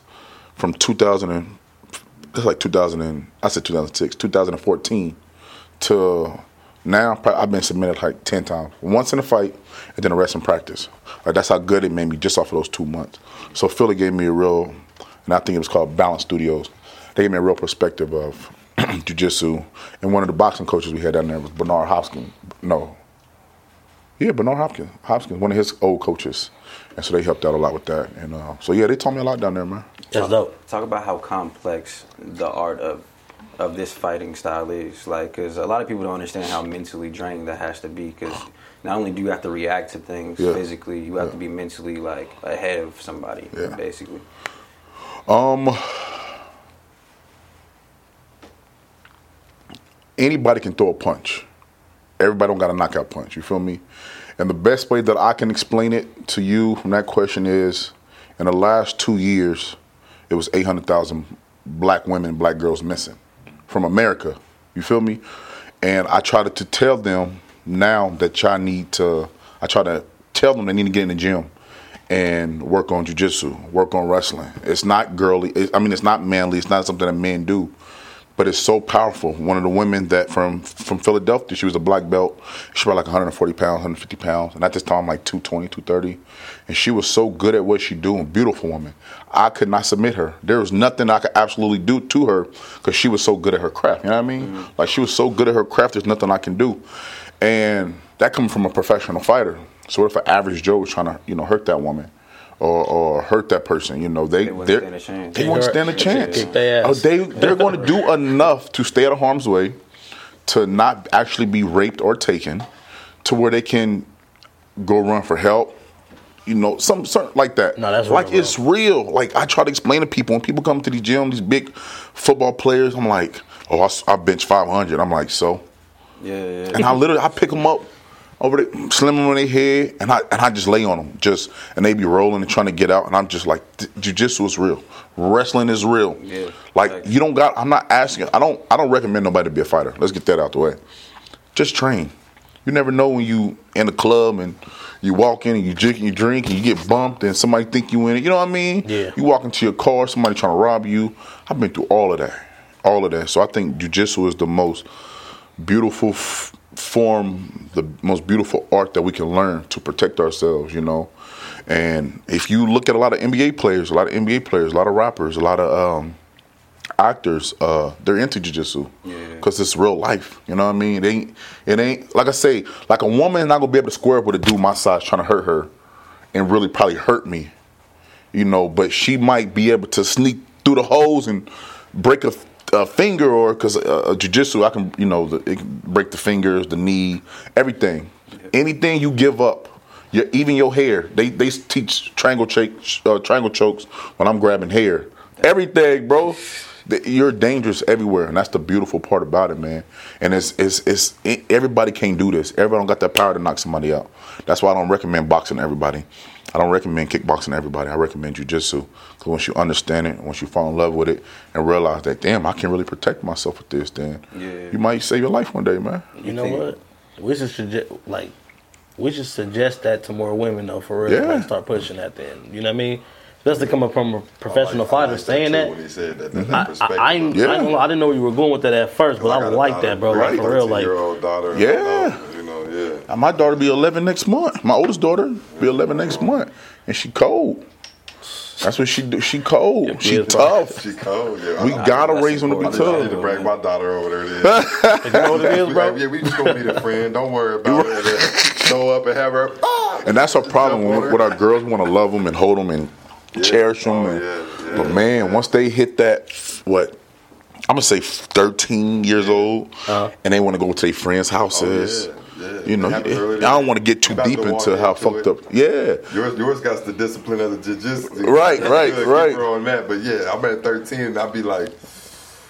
from 2000 and, it's like 2000 and, I said 2006, 2014 to now I've been submitted like 10 times. Once in a fight and then the rest in practice. Like that's how good it made me just off of those two months. So Philly gave me a real, and I think it was called Balance Studios. They gave me a real perspective of *clears throat* jiu-jitsu. And one of the boxing coaches we had down there was Bernard Hopkins. No. Yeah, Bernard Hopkins, Hopkins, one of his old coaches, and so they helped out a lot with that. And uh, so yeah, they taught me a lot down there, man. That's dope. Talk about how complex the art of of this fighting style is. Like, because a lot of people don't understand how mentally draining that has to be. Because not only do you have to react to things Yeah. physically, you have Yeah. to be mentally like ahead of somebody, Yeah. basically. Um, anybody can throw a punch. Everybody don't got a knockout punch. You feel me? And the best way that I can explain it to you from that question is, in the last two years, it was eight hundred thousand black women, black girls missing from America. You feel me? And I try to, to tell them now that y'all need to. I try to tell them they need to get in the gym and work on jujitsu, work on wrestling. It's not girly. I mean, it's not manly. It's not something that men do, but it's so powerful. One of the women that from from Philadelphia, she was a black belt. She was like 140 pounds, 150 pounds, and at this time, like 220, 230. And she was so good at what she doing. Beautiful woman. I could not submit her. There was nothing I could absolutely do to her because she was so good at her craft. You know what I mean? Mm-hmm. Like she was so good at her craft. There's nothing I can do. And that coming from a professional fighter. So what if an average Joe was trying to, you know, hurt that woman or, or hurt that person, you know, they They wouldn't they're- stand a chance. They won't stand a chance. kick Oh, they they're going to do *laughs* enough to stay out of harm's way, to not actually be raped or taken, to where they can go run for help. You know, some something like that. No, that's like real, it's real. Like I try to explain to people when people come to the gym, these big football players. I'm like, oh, I, s- I bench 500. I'm like, so. Yeah, yeah. And I literally I pick them up over there slim them on their head, and I and I just lay on them, just and they be rolling and trying to get out, and I'm just like, jujitsu is real, wrestling is real. Yeah. Like you don't got. I'm not asking. I don't. I don't recommend nobody to be a fighter. Let's get that out the way. Just train. You never know when you in a club and you walk in and you drink and you drink and you get bumped and somebody think you in it. You know what I mean? Yeah. You walk into your car, somebody trying to rob you. I've been through all of that, all of that. So I think jujitsu is the most beautiful f- form, the most beautiful art that we can learn to protect ourselves, you know. And if you look at a lot of NBA players, a lot of NBA players, a lot of rappers, a lot of um, actors, uh, they're into jujitsu Yeah. because it's real life. You know what I mean? It ain't, it ain't like I say, like a woman not gonna be able to square up with a dude my size trying to hurt her, and really probably hurt me. You know, but she might be able to sneak through the holes and break a, a finger, or because uh, jujitsu, I can, you know, the, it can break the fingers, the knee, everything. Anything you give up, your, even your hair. They they teach triangle choke, uh, triangle chokes when I'm grabbing hair. Everything, bro. The- You're dangerous everywhere, and that's the beautiful part about it, man. And it's it's it's it, everybody can't do this. Everybody don't got that power to knock somebody out. That's why I don't recommend boxing to everybody. I don't recommend kickboxing to everybody. I recommend jujitsu because once you understand it, once you fall in love with it, and realize that, damn, I can really protect myself with this, then Yeah. you might save your life one day, man. You know think- what? We should suggest like we should suggest that to more women though for real. Yeah. Like start pushing that then. You know what I mean? Especially coming from a professional I fighter like saying too, that. when he said that, that, that I. I, I, Yeah. I, ain't gonna I didn't know you were going with that at first, but I, got a like that, bro. Right. Like for real, like 13-year-old daughter. Yeah. I love, you know, yeah. My daughter be 11 next month. My oldest daughter be 11 next month, and she cold. That's what she do. She cold. Your She kids tough. She cold. Yeah, We I, gotta that's raise them to be I, important. I need tough. to bring my daughter over there. *laughs* You know what it is, bro. like, yeah, we just gonna be the friend. Don't worry about it. Show up and have her. Ah! And that's our *laughs* problem Jump on with our girls. We want to love them and hold them and cherish them. Oh, and, yeah, yeah, but man, once they hit that, what I'm gonna say, 13 years old, and they want to go to their friends' houses. Uh-huh. Oh, yeah, yeah. You know, It happens early I don't want to get too deep into how into fucked it. up. Yeah, Yours, yours got the discipline of the jiu-jitsu. Right, *laughs* right, Good, right. Keep on that, but yeah, I'm at 13. I'd be like,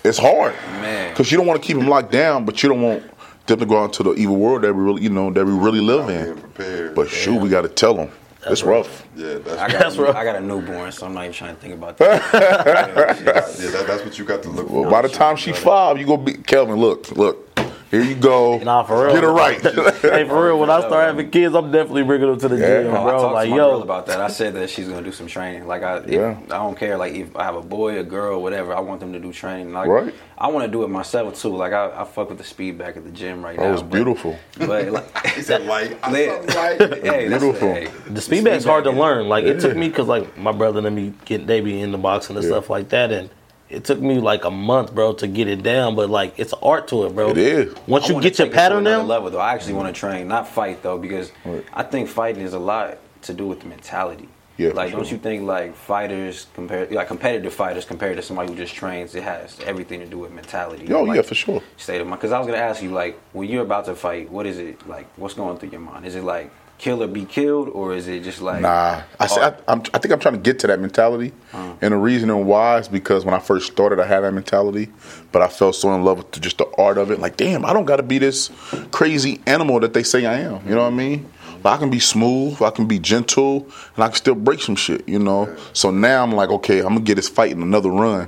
it's hard. Man. because you don't want to keep them locked down, but you don't want them to go out to the evil world that we really, you know, that we really live being in. prepared. But shoot, we got to tell them it's rough. yeah, that's, I got, That's a, rough. I got a newborn, so I'm not even trying to think about *laughs* that. yeah, that, that's what you got to look for. By the time she five, you gonna be Kelvin. Look, look, here you go. Nah, for real. Get her right. *laughs* hey, for real, when I start having kids, I'm definitely bringing them to the Yeah. gym, No, I talked Like, to my girl yo, about that. I said that she's gonna do some training. Like I, if, Yeah. I don't care. Like if I have a boy, a girl, whatever, I want them to do training. Like Right. I want to do it myself too. Like I, I fuck with the speed bag at the gym right That now. was but- beautiful. *laughs* But like, *laughs* He said light. I Lit. light. hey, that's Beautiful. Hey, the speed bag's hard to learn. Like, it took me because, like, my brother and me get they be in the boxing and Yeah. stuff like that, and It took me like a month, bro, to get it down. But like, it's art to it, bro. It is. Once I you get your take it to pattern down, level though. I actually want to train, not fight though, because Right. I think fighting is a lot to do with the mentality. Yeah, for like don't sure. you think like fighters compared, like competitive fighters compared to somebody who just trains, it has everything to do with mentality. Oh like, yeah, for sure. State of mind. Because I was gonna ask you like when you're about to fight, what is it like? What's going through your mind? Is it like kill or be killed, or is it just like Nah, I, say, I, I'm, I think I'm trying to get to that mentality, and the reason why is because when I first started, I had that mentality, but I fell so in love with just the art of it. Like, damn, I don't got to be this crazy animal that they say I am. You know what I mean? But I can be smooth, I can be gentle, and I can still break some shit. You know. So now I'm like, okay, I'm gonna get this fight in another run,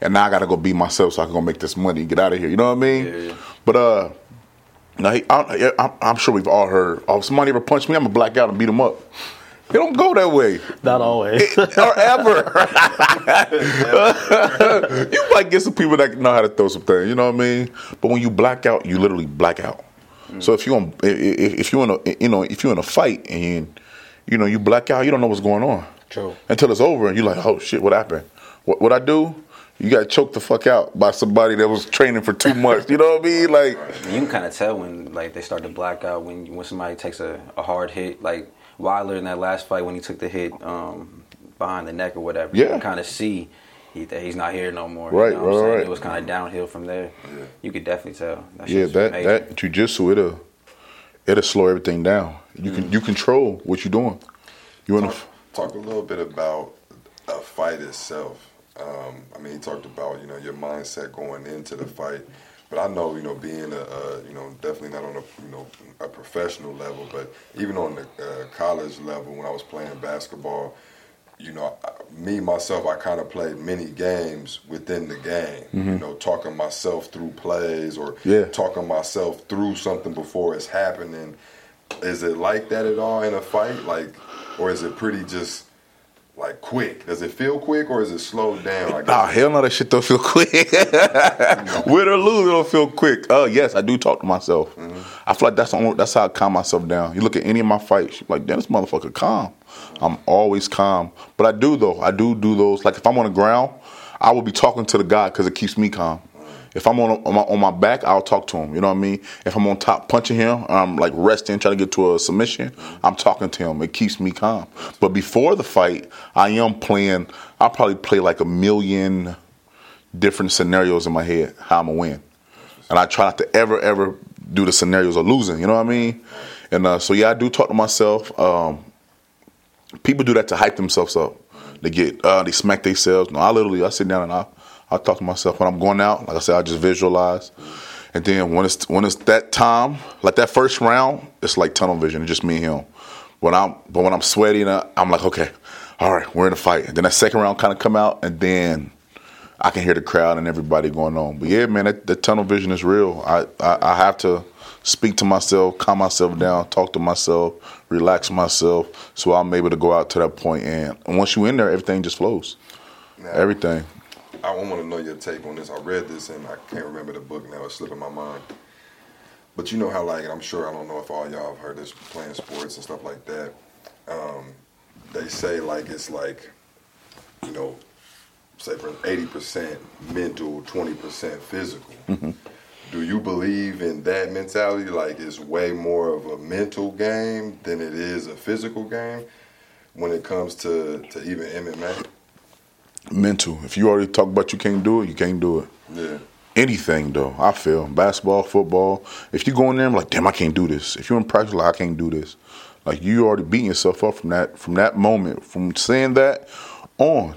and now I gotta go be myself so I can go make this money and get out of here. You know what I mean? Yeah, yeah. But uh. Now, he, I, I'm, I'm sure we've all heard. Oh, if somebody ever punched me, I'm gonna black out and beat him up. It don't go that way, not always. or ever. *laughs* you might get some people that know how to throw some things. You know what I mean? But when you black out, you literally black out. So if you on, if if you in a, you know, if you in a fight and you know you black out, you don't know what's going on. True. Until it's over and you're like, oh shit, what happened? What what I do? You got choked the fuck out by somebody that was training for two months. You know what I mean? Like. You can kind of tell when like they start to black out when when somebody takes a, a hard hit. Like Wilder in that last fight when he took the hit um, behind the neck or whatever. Yeah. You can kind of see he, that he's not here no more. Right, you know what I'm right, saying? right. It was kind of downhill from there. Yeah. You could definitely tell. That Yeah, shit's that amazing. that jujitsu it'll it'll slow everything down. You can you control what you're doing. You want to Talk, talk a little bit about a fight itself. Um, I mean, he talked about you know your mindset going into the fight, but I know you know being a, a you know definitely not on a you know a professional level, but even on the uh, college level when I was playing basketball, you know, me myself, I kind of played many games within the game. You know, talking myself through plays or Yeah. talking myself through something before it's happening. Is it like that at all in a fight? Like, or is it pretty just like quick? Does it feel quick or is it slowed down? Like, Ah, hell no, that shit don't feel quick. *laughs* Win or lose, it don't feel quick. Oh yes, I do talk to myself. I feel like that's the only, that's how I calm myself down. You look at any of my fights, you're like, damn, this motherfucker calm. I'm always calm, but I do though. I do do those. Like if I'm on the ground, I will be talking to the guy because it keeps me calm. If I'm on on my, on my back, I'll talk to him. You know what I mean? If I'm on top punching him, I'm like resting, trying to get to a submission. I'm talking to him. It keeps me calm. But before the fight, I am playing. I'll probably play like a million different scenarios in my head how I'm gonna win, and I try not to ever ever do the scenarios of losing. You know what I mean? And uh, so yeah, I do talk to myself. Um, people do that to hype themselves up. They get uh, they smack themselves. No, I literally I sit down and I I talk to myself when I'm going out. Like I said, I just visualize. And then when it's when it's that time, like that first round, it's like tunnel vision. It's just me and him. When I'm but when I'm sweaty, and uh, I- I'm like, okay, all right, we're in a fight. And then that second round kind of come out, and then I can hear the crowd and everybody going on. But yeah, man, that, that tunnel vision is real. I, I I have to speak to myself, calm myself down, talk to myself, relax myself, so I'm able to go out to that point. And, once you in there, everything just flows. Now, Everything. I want to know your take on this. I read this and I can't remember the book now. It's slipping my mind. But you know how, like, I'm sure I don't know if all y'all have heard this playing sports and stuff like that. Um, they say like it's like, you know, say for 80% mental, 20% physical. Do you believe in that mentality? Like it's way more of a mental game than it is a physical game when it comes to, to even MMA? Mental. If you already talk about you can't do it, you can't do it. Yeah. Anything though, I feel basketball, football. If you go in there I'm like, damn, I can't do this. If you're in practice, like, I can't do this. Like you already beating yourself up from that from that moment, from saying that on.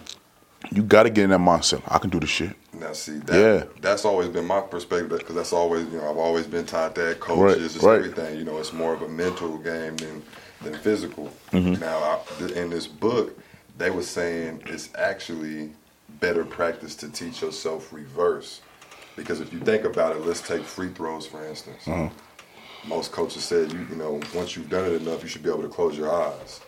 You got to get in that mindset. I can do this shit. Now, see, that, Yeah. that's always been my perspective because that's always, you know, I've always been taught that Right, coaches, just right. everything, you know, it's more of a mental game than than physical. Mm-hmm. Now, I, in this book, they were saying it's actually better practice to teach yourself reverse because if you think about it, let's take free throws for instance. Uh-huh. Most coaches said, you, you know, once you've done it enough, you should be able to close your eyes.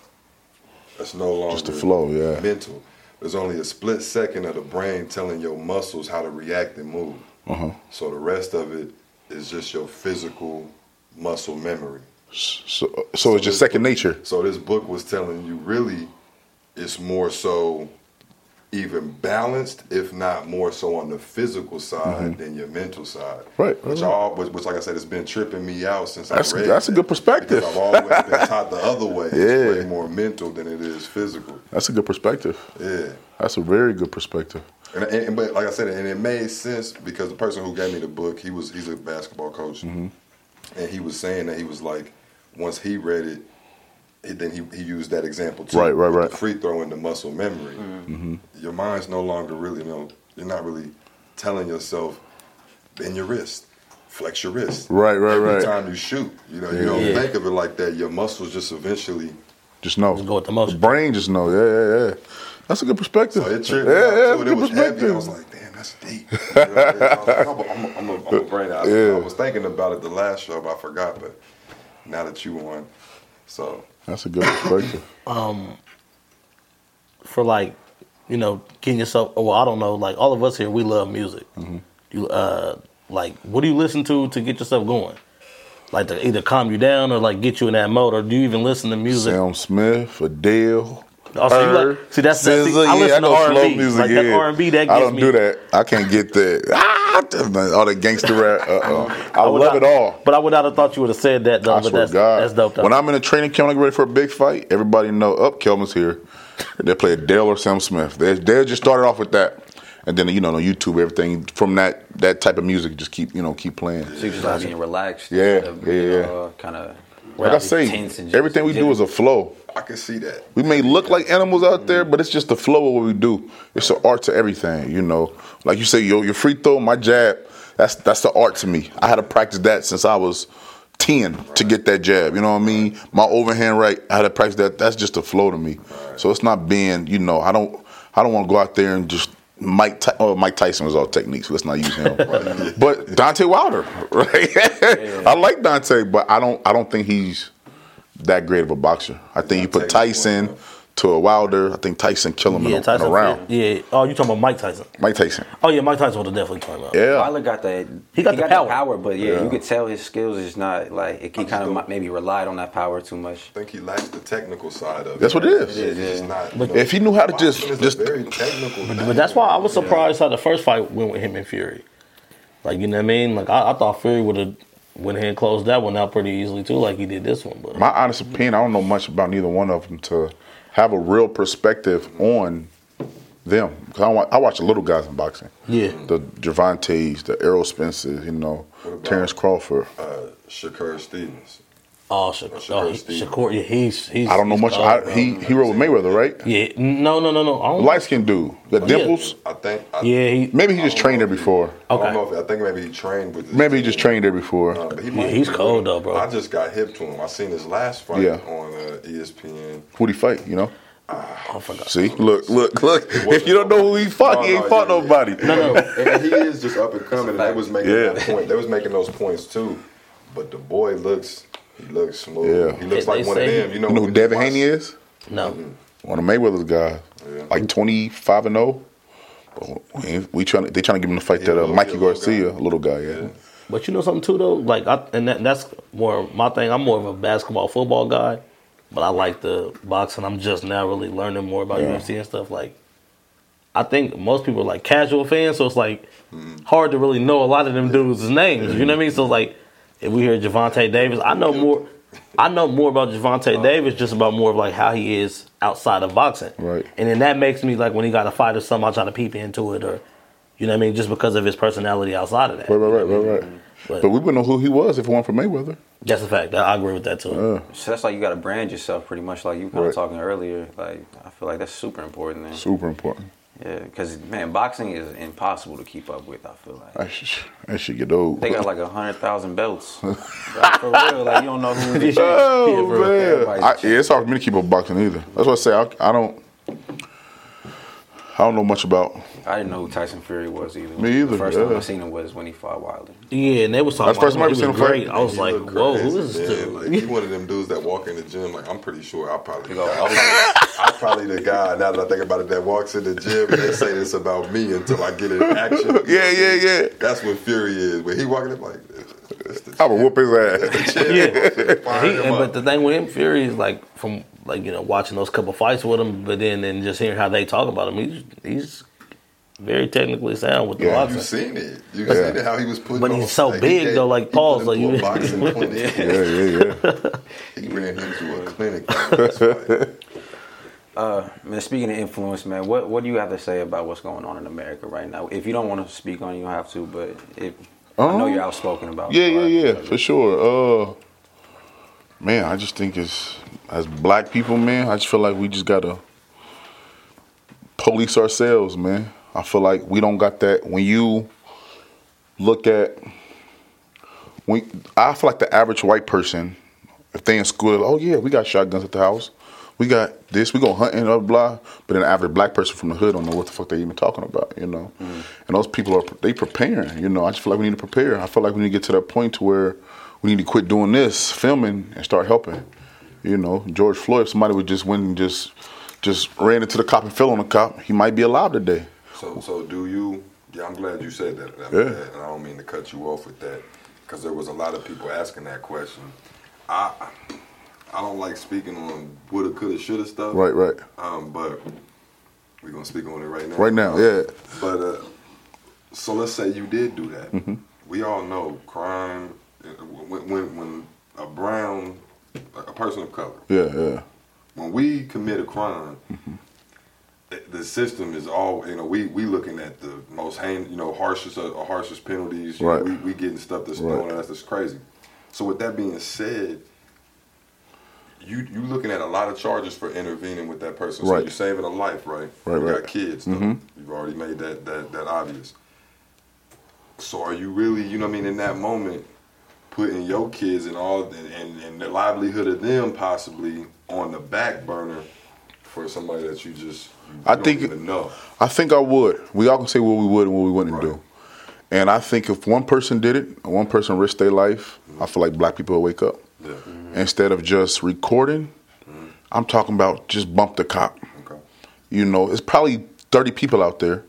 That's no longer Just the flow, yeah. mental. There's only a split second of the brain telling your muscles how to react and move. Uh-huh. So the rest of it is just your physical muscle memory. So, so it's just second nature. So this book was telling you really it's more so even balanced, if not more so on the physical side than your mental side. Mm-hmm. Right, Which right, all, which, which, like I said, it's been tripping me out since That's- I read. that's a good perspective. I've always been taught the other *laughs* way. Yeah. It's way more mental than it is physical. That's a good perspective. Yeah. That's a very good perspective. And, and, but like I said, and it made sense because the person who gave me the book, he was he's a basketball coach, Mm-hmm. and he was saying that he was like, once he read it, he, then he, he used that example too. Right, right, right. The free throw and the muscle memory. Mm-hmm. Your mind's no longer really, you know, you're not really telling yourself, bend your wrist, flex your wrist. Right, right, Every right. Every time you shoot, you know, you don't Yeah. think of it like that. Your muscles just eventually. Just know. Just go with the motion. brain just know. Yeah, yeah, yeah. That's a good perspective. So it tripped yeah, me out yeah, too, that's and a it good was heavy. I was like, damn, that's deep. You know I mean? I was like, I'm, I'm, I'm, I'm, I'm a brain out. Yeah. I was thinking about it the last show, but I forgot. But now that you won, so That's a good perspective. *coughs* for like, you know, getting yourself. Well, I don't know. Like all of us here, we love music. Mm-hmm. You uh, like, what do you listen to to get yourself going? Like to either calm you down or like get you in that mode, or do you even listen to music? Sam Smith, Adele. Oh, so you like- see, that's- that's- see, SZA, I yeah, listen to R&B. slow music, Like, that. R&B, that I don't me- do that. I can't get that. Ah, all that gangster rap. Uh-uh. I would love not- it all. But I would not have thought you would have said that though. I but swear that's to God. that's dope though. When I'm in a training camp, like ready for a big fight, everybody know, up, Kelvin's here. They play Adele or Sam Smith. They they just started off with that, and then you know on YouTube, everything from that that type of music just keep you know keep playing. So you just like being relaxed. Yeah, of, yeah, you yeah. Kind of. Like I say, everything we do is a flow. I can see that. We may look like animals out there, mm-hmm. but it's just the flow of what we do. It's an art to everything, you know. Like you say, yo, your free throw, my jab, that's that's the art to me. I had to practice that since I was ten to get that jab. You know what I mean? My overhand right, I had to practice that. That's just the flow to me. So it's not being, you know, I don't I don't want to go out there and just Mike Ty- oh, Mike Tyson was all techniques. Let's not use him. *laughs* but Deontay Wilder, *laughs* right? I like Deontay, but I don't I don't think he's that great of a boxer. I think you put Tyson to a Wilder. I think Tyson kill him in, yeah, a, Tyson. in a round. Yeah. Oh, you talking about Mike Tyson? Mike Tyson. Oh yeah, Mike Tyson would have definitely turned out. Yeah. Wilder got that. He got the power. but yeah, Yeah. you could tell his skills is not like he kind of maybe relied on that power too much. I think he lacks the technical side of it. That's what it is. Yeah, he's not, But you know, if he knew how to just- boxing is just- very technical. thing. But that's why I was surprised how the first fight went with him and Fury. Like you know what I mean? Like I, I thought Fury would have went ahead and closed that one out pretty easily too, like he did this one. But My honest opinion, I don't know much about neither one of them to have a real perspective on them. 'Cause I, watch, I watch the little guys in boxing. Yeah. The Gervonta's, the Errol Spences, you know, about- Terrence Crawford. Uh, Shakur Stevens. Oh, Shakur, Shakur oh, he, Shakur, yeah, he's he's. I don't know much. cold, I, he he rode with Mayweather, right? Yeah, no, no, no, no. I don't, Light skinned dude. The yeah. dimples. I think. I, yeah, he. Maybe he just trained know there if he- before. I Okay. don't know if I think maybe he trained with. This Maybe he just trained there before. But he Yeah, might he's be cold, good. though, bro. I just got hip to him. I seen his last fight Yeah. on uh, ESPN. Who'd he fight? You know. I forgot. See, look, look, look. If you don't know who he fought, he No, ain't fought yeah, yeah. nobody. No, no. *laughs* and he is just up and coming. And they was making Yeah. that point. They was making those points too. But the boy looks, he looks smooth. Yeah. He looks like one of them. You know, You know who when Devin watch- Haney is? No, One of Mayweather's guys. Yeah. Like twenty five and zero. But we- We trying. They trying to give him to fight Yeah, that uh, Mikey yeah, little Garcia, guy. a little guy. Yeah. but you know something too though. Like I and that, that's more my thing. I'm more of a basketball football guy, but I like the boxing. I'm just now really learning more about Yeah. UFC and stuff. Like I think most people are like casual fans, so it's like Mm-hmm. hard to really know a lot of them dudes' names. You know what I mean? So like if we hear Gervonta Davis, I know more. I know more about Gervonta Davis just about more of like how he is outside of boxing. Right. And then that makes me like when he got a fight or something, I try to peep into it or you know what I mean, just because of his personality outside of that. Right, right, right, right, right. But- But we wouldn't know who he was if it weren't for Mayweather. That's a fact. I agree with that too. Uh, So that's like you got to brand yourself pretty much, like you were kind of talking earlier. Like I feel like that's super important. Then. super important. Yeah, because man, boxing is impossible to keep up with. I feel like I should, that should get old. they got like a hundred thousand belts. *laughs* like, for real, like you don't know who the champ. Oh Yeah, man, I, yeah, it's hard for me to keep up boxing either. That's what I say. I, I don't. I don't know much about. I didn't know who Tyson Fury was either. Me either, The first time. I seen him was when he fought Wilder. Yeah, and they was talking That's the first about time. I've He seen was him fight. I was He like, whoa, crazy, who is this man. dude? Like, he one of them dudes that walk in the gym. Like I'm pretty sure I probably, go, I'm, I'm probably the guy. Now that I think about it, that walks in the gym and they say this about me until I get in action. *laughs* Yeah, yeah, yeah. That's what Fury is. When he walking up like, this the I would whoop his ass. *laughs* Yeah. He, and, but the thing with him, Fury is like from like you know watching those couple fights with him, but then and just hearing how they talk about him, he's he's very technically sound with the Yeah, You boxing. seen it. You Yeah. seen it how he was putting. But he's on- so he big, gave- though, like, he pause, put him like, to a you- boxing *laughs* clinic. Yeah, yeah, yeah. He ran him to a *laughs* clinic. That's right. Man, speaking of influence, man, what what do you have to say about what's going on in America right now? If you don't want to speak on, it, you don't have to. But if I know Um, you're outspoken about. Yeah, it, yeah, right? yeah, for sure. Uh, man, I just think it's as black people, man. I just feel like we just gotta police ourselves, man. I feel like we don't got that. When you look at, when I feel like the average white person, if they in school, oh yeah, we got shotguns at the house. We got this, we go hunting, blah, blah. But then the average black person from the hood don't know what the fuck they even talking about, you know? Mm. And those people are, they preparing, you know? I just feel like we need to prepare. I feel like we need to get to that point to where we need to quit doing this, filming, and start helping. You know, George Floyd, somebody would just went and just, just ran into the cop and fell on the cop, he might be alive today. So, so do you? Yeah, I'm glad you said that. I Yeah. mean, and I don't mean to cut you off with that because there was a lot of people asking that question. I, I don't like speaking on woulda, coulda, shoulda stuff. Right, right. Um, but we're gonna speak on it right now. Right now, yeah. But uh, so let's say you did do that. Mm-hmm. We all know crime when, when when a brown a person of color Yeah, yeah. when we commit a crime, the- the system is all you know. We we looking at the most hang, you know harshest uh, harshest penalties. You know, Right. we we getting stuff that's Right. thrown at us that's crazy. So with that being said, you you looking at a lot of charges for intervening with that person. So Right. you're saving a life, right? Right, You right. got kids. Though. Mhm. You've already made that that that obvious. So are you really, you know, what I mean, in that moment, putting your kids and all and, and, and the livelihood of them possibly on the back burner for somebody that you just you I think- even know. I think I would. We all can say what we would and what we wouldn't Right. do. And I think if one person did it, and one person risked their life, I feel like black people will wake up. Yeah. Mm-hmm. Instead of just recording, mm-hmm. I'm talking about just bump the cop. Okay. You know, it's probably 30 people out there.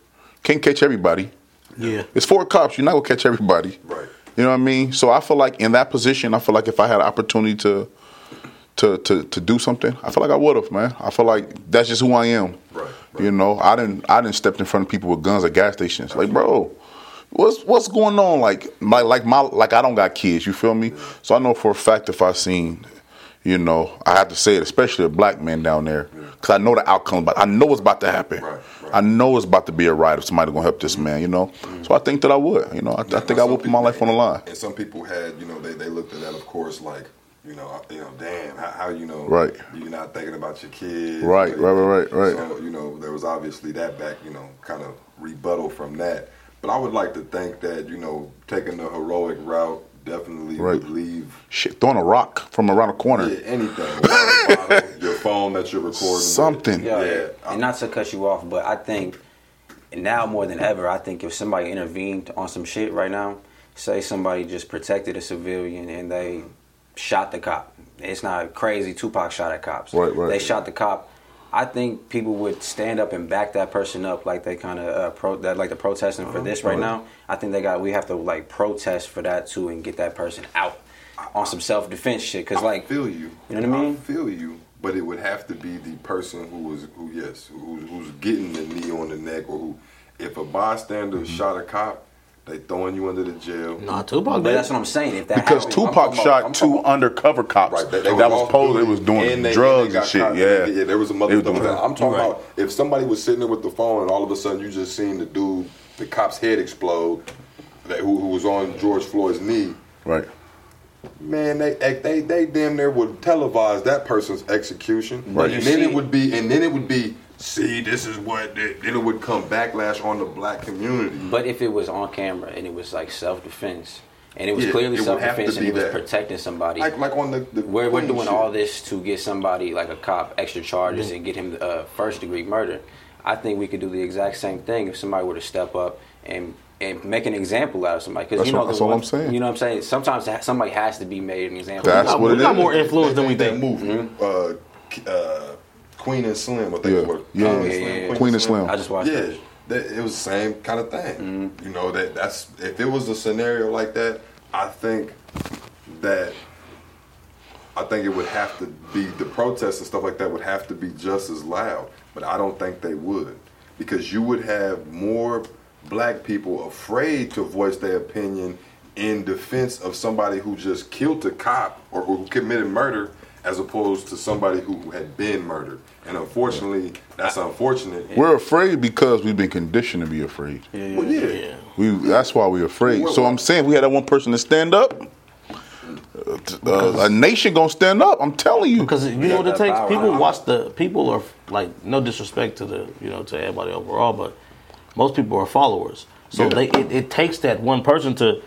Can't catch everybody. Yeah. It's four cops. You're not gonna catch everybody. Right. You know what I mean? So I feel like in that position, I feel like if I had an opportunity to to to, to do something, I feel like I would have, man. I feel like that's just who I am. Right, right. You know, I didn't I didn't step in front of people with guns at gas stations. Like, bro, what's what's going on? Like my like my like I don't got kids. You feel me? So I know for a fact if I seen, you know, I have to say it, especially a black man down there, because I know the outcome. But I know what's about to happen. Right, right. I know it's about to be a riot if somebody gonna help this mm-hmm. man. You know, mm-hmm. so I think that I would. You know, I, I think I would put my life on the line. And some people had, you know, they, they looked at that, of course, like, you know, you know, damn, how, how you know, Right. You're not thinking about your kids, Right, right, right, right, right. So you know, there was obviously that back, you know, kind of rebuttal from that. But I would like to think that, you know, taking the heroic route definitely Right. would leave Shit, throwing a rock from around a corner. yeah, anything, a bottle, your phone that you're recording, with. Something. Yeah, Yeah. and not to cut you off, but I think now more than ever, I think if somebody intervened on some shit right now, say somebody just protected a civilian and they shot the cop. It's not crazy. Tupac shot at cops. Right, right. They shot the cop. I think people would stand up and back that person up, like they kind of uh, pro that like the protesting for this right right. now. I think they got we have to like protest for that too and get that person out on some self defense shit. Cause I like feel you. You know what I mean? feel you, but it would have to be the person who was who yes, who, who's getting the knee on the neck, or who, if a bystander Mm-hmm. shot a cop, they throwing you under the jail. Nah, Tupac But that's what I'm saying. If that Because happened, Tupac talking about- shot I'm two talking about- undercover cops Right, that, they was all supposed they was doing and they- drugs and they and, shit. caught. Yeah, yeah. There was a They mother was doing that. I'm talking Right. about if somebody was sitting there with the phone and all of a sudden you just seen the dude, the cop's head explode, that who, who was on George Floyd's knee. right. Man, they they they damn near would televise that person's execution, Right. and then it would be, and then it would be, see, this is what, then it would come backlash on the black community. But if it was on camera and it was like self defense, and it was Yeah, clearly self defense, and be it was that. protecting somebody, Like like on the, the we're, we're doing shit. all this to get somebody like a cop extra charges and get him uh, first degree murder. I think we could do the exact same thing if somebody were to step up and and make an example out of somebody. Because That's you know, what- that's all one- I'm saying. You know what I'm saying? Sometimes somebody has to be made an example. That's got- what we it got more influence than we think. movie, uh, uh, Queen and Slim, I think Yeah. is what. Yeah. Queen Yeah, yeah, yeah. Queen and Slim. I just watched Yeah, that. that, it was the same kind of thing. Mm-hmm. You know that that's if it was a scenario like that, I think that I think it would have to be the protests and stuff like that would have to be just as loud. But I don't think they would because you would have more black people afraid to voice their opinion in defense of somebody who just killed a cop or who committed murder as opposed to somebody who had been murdered. And unfortunately, that's unfortunate. We're afraid because we've been conditioned to be afraid. Well, yeah. We that's why we're afraid. Well, So I'm saying we had that one person to stand up. Uh, a nation gonna stand up. I'm telling you. Because you know what it takes. People watch the people are like no disrespect to the you know to everybody overall, but most people are followers. So Yeah. they it, it takes that one person to,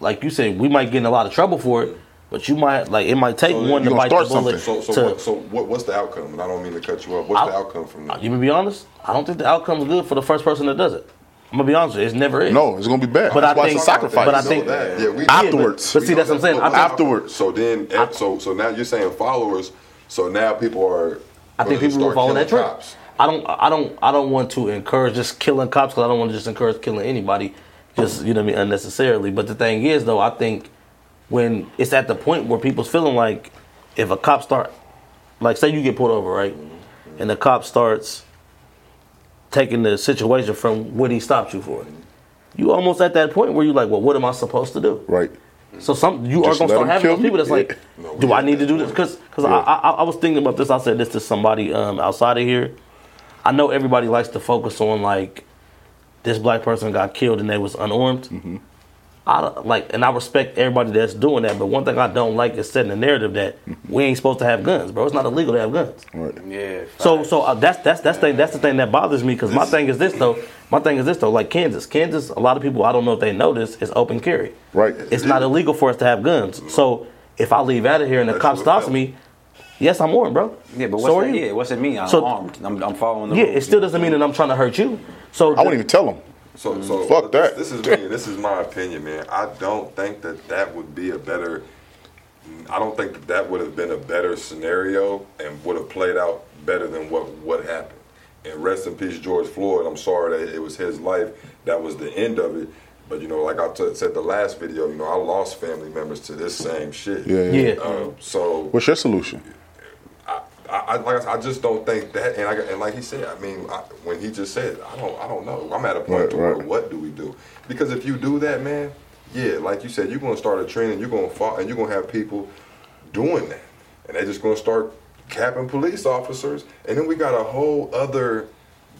like you said, we might get in a lot of trouble for it, but you might like it might take So one to gonna bite the start bullet. something. So, so, to, what, so what, what's the outcome? And I don't mean to cut you off. What's the outcome from that? you gonna be honest? I don't think the outcome's good for the first person that does it. I'm gonna be honest. with you, It's never is. no, it's gonna be bad. But that's I think- sacrifice. but I think- that. yeah, we Afterwards. But see, that's what I'm saying. I think- Afterwards. So then, so so now you're saying followers. So now people are. I think people will start follow that killing cops. I don't. I don't. I don't want to encourage just killing cops because I don't want to just encourage killing anybody, just you know I mean unnecessarily. But the thing is, though, I think when it's at the point where people's feeling like if a cop start, like say you get pulled over, right, and the cop starts taking the situation from what he stopped you for, you almost at that point where you're like, well, what am I supposed to do? Right. So some you Just are gonna start having those people that's like, *laughs* No, do I need to do this? Because because Yeah. I, I I was thinking about this. I said this to somebody um, outside of here. I know everybody likes to focus on like this black person got killed and they was unarmed. Mm-hmm. I like, and I respect everybody that's doing that. But one thing I don't like is setting a narrative that we ain't supposed to have guns, bro. It's not illegal to have guns. Right. Yeah. So facts. so uh, that's that's that's thing that's the thing that bothers me because my thing is this though. My thing is this though. Like Kansas, Kansas, a lot of people I don't know if they know this is open carry. Right. It's not illegal for us to have guns. So if I leave out of here and the That's cop stops felt. me, yes, I'm armed, bro. yeah, but what's are that? Yeah, what's it mean? I'm So- armed. I'm, I'm following the Yeah, rules, it still doesn't mean that I'm trying to hurt you. So I won't even tell him. So, so Fuck that. This, this is me. This is my opinion, man. I don't think that that would be a better. I don't think that that would have been a better scenario and would have played out better than what what happened. And rest in peace, George Floyd. I'm sorry that it was his life. That was the end of it. But you know, like I t- said the last video, you know, I lost family members to this same shit. Yeah, yeah. Yeah. Um, so What's your solution? I, I, like I, said, I just don't think that, and, I, and like he said, I mean, I, when he just said, I don't, I don't know. I'm at a point Right, to where right. what do we do? Because if you do that, man, yeah, like you said, you're gonna start a trend, and you're gonna fall, and you're gonna have people doing that, and they're just gonna start capping police officers, and then we got a whole other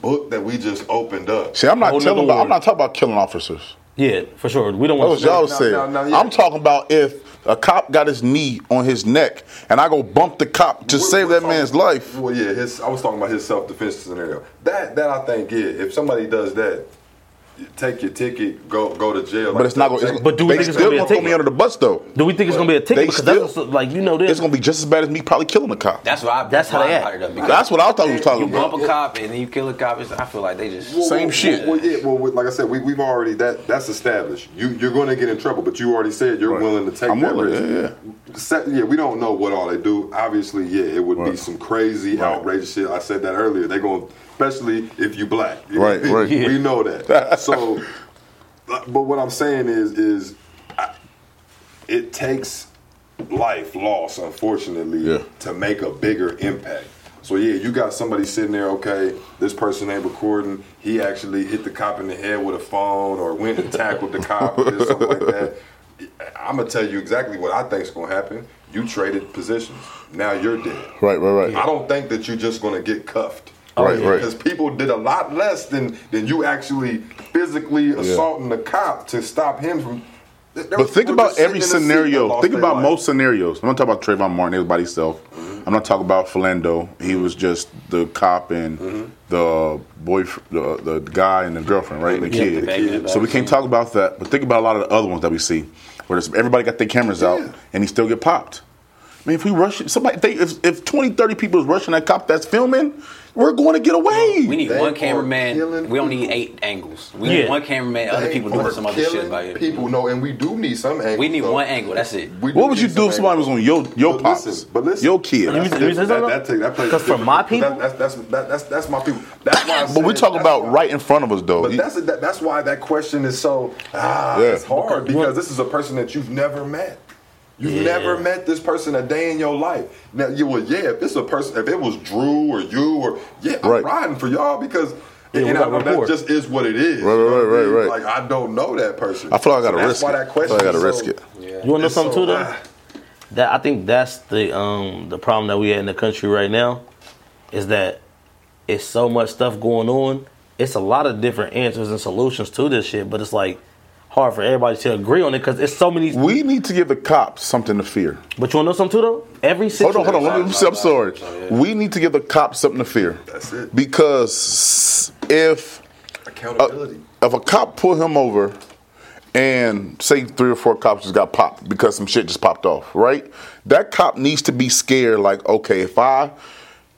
book that we just opened up. See, I'm not Whole telling about. I'm not talking about killing officers. yeah, for sure. We don't That was y'all now- said. now- now, yeah. I'm talking about if a cop got his knee on his neck and I go bump the cop to We're- save we're that man's life. Well, yeah, his. I was talking about his self defense scenario. That that I think, yeah, if somebody does that, take your ticket, go go to jail. But it's not going. But do we think it's still gonna be a gonna throw ticket? me under the bus though? Do we think it's gonna be a ticket? Because still- that's what's- like you know this. It's gonna be just as bad as me probably killing a cop. That's what I. That's how they I act. brought it up, because That's what I thought we was talking about. You bump a cop and then you kill a cop. It's, I feel like they just Well, Same well, shit. Well, yeah. Well, with- like I said, we, we've already that that's established. You you're going to get in trouble, but you already said you're Right. willing to take I'm that willing, risk. yeah, Se- yeah, we don't know what all they do. Obviously, yeah, it would be some crazy, Right. outrageous shit. I said that earlier. They're going, especially if you black. Right, right. *laughs* we know that. *laughs* So, but what I'm saying is, is I, it takes life loss, unfortunately, Yeah. to make a bigger impact. So yeah, you got somebody sitting there. Okay, this person ain't recording. He actually hit the cop in the head with a phone, or went and tackled the cop, or something like that. I'm gonna tell you exactly what I think's gonna happen. You traded positions. Now you're dead. Right, right, right. I don't think that you're just gonna get cuffed. Right, right. Because people did a lot less than than you actually physically assaulting the cop to stop him from. But think about every in the seat that scenario. Think about life. most scenarios. I'm not talking about Trayvon Martin. He was by himself. Mm-hmm. I'm not talking about Philando. He was just the cop and Mm-hmm. the boy, the, the guy and the girlfriend, right? And the Yeah, kid. the baby in the so we can't talk about that. But think about a lot of the other ones that we see, where everybody got their cameras out and he still get popped. I mean, if we rush somebody, if, they, if, if 20, 30 people is rushing that cop that's filming, we're going to get away. We need They one cameraman. We don't need people. eight angles. We Yeah. need one cameraman. Other They people doing some other shit killing about it. People know, and we do need some angles. We need though. one angle. That's it. What would you do if somebody was on your your But pops, listen, but listen. your kid? Let me- let me say That, something. that, take- that plays 'Cause for my people- that, that's, that's, that, that's that's my people. That's why. But we said- talking about why- right in front of us, though. But that's that's why that question is so ah, Yeah. it's hard Because- because this is a person that you've never met. You've Yeah. never met this person a day in your life. Now you well, yeah. If it's a person, if it was Drew or you or yeah, I'm Right. riding for y'all because. Yeah, and I know that just is what it is. Right, you know right, right, right. Like I don't know that person. I feel like I gotta that's risk why it. that I feel question. like I gotta is risk it. Yeah. You want to know It's something so- too, though? That I think that's the um the problem that we had in the country right now, is that it's so much stuff going on. It's a lot of different answers and solutions to this shit, but it's like hard for everybody to agree on it because it's so many. We need to give the cops something to fear. But you want to know something too, though? Every Hold on, hold on. Let me, I'm sorry. We need to give the cops something to fear. That's it. Because if Accountability. if a cop pull him over and say three or four cops just got popped because some shit just popped off, right? That cop needs to be scared. Like, okay, if I